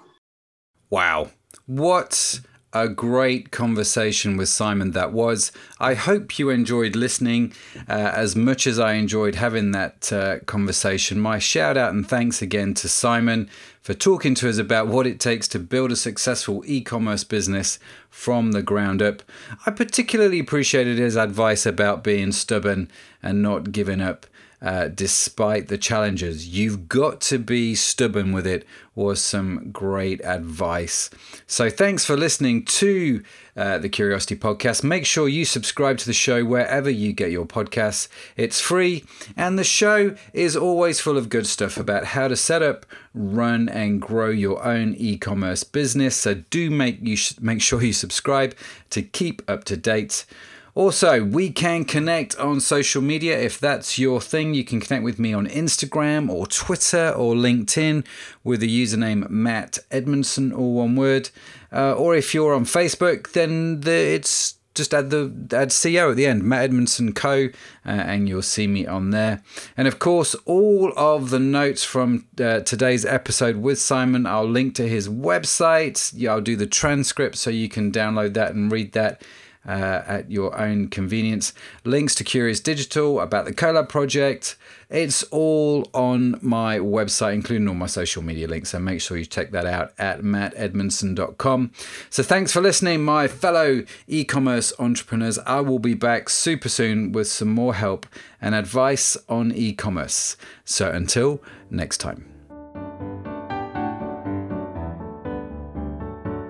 Speaker 2: Wow. What a great conversation with Simon that was. I hope you enjoyed listening uh, as much as I enjoyed having that uh, conversation. My shout out and thanks again to Simon for talking to us about what it takes to build a successful e commerce business from the ground up. I particularly appreciated his advice about being stubborn and not giving up uh, despite the challenges. You've got to be stubborn with it, was some great advice. So, thanks for listening to uh, the Kuriosity Podcast. Make sure you subscribe to the show wherever you get your podcasts. It's free, and the show is always full of good stuff about how to set up, run, and grow your own e commerce business. So, do make, you sh- make sure you subscribe to keep up to date. Also, we can connect on social media if that's your thing. You can connect with me on Instagram or Twitter or LinkedIn with the username Matt Edmondson, all one word. Uh, or if you're on Facebook, then the, it's just add the add CO at the end, Matt Edmondson Co, uh, and you'll see me on there. And of course, all of the notes from uh, today's episode with Simon, I'll link to his website. I'll do the transcript so you can download that and read that uh, at your own convenience. Links to Kurious Digital, about the Collab project. It's all on my website, including all my social media links. So make sure you check that out at mattedmondson.com. So thanks for listening, my fellow e commerce entrepreneurs. I will be back super soon with some more help and advice on e commerce. So until next time.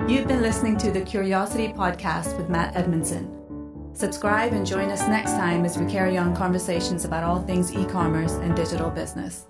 Speaker 1: You've been listening to the Kuriosity Podcast with Matt Edmondson. Subscribe and join us next time as we carry on conversations about all things e commerce and digital business.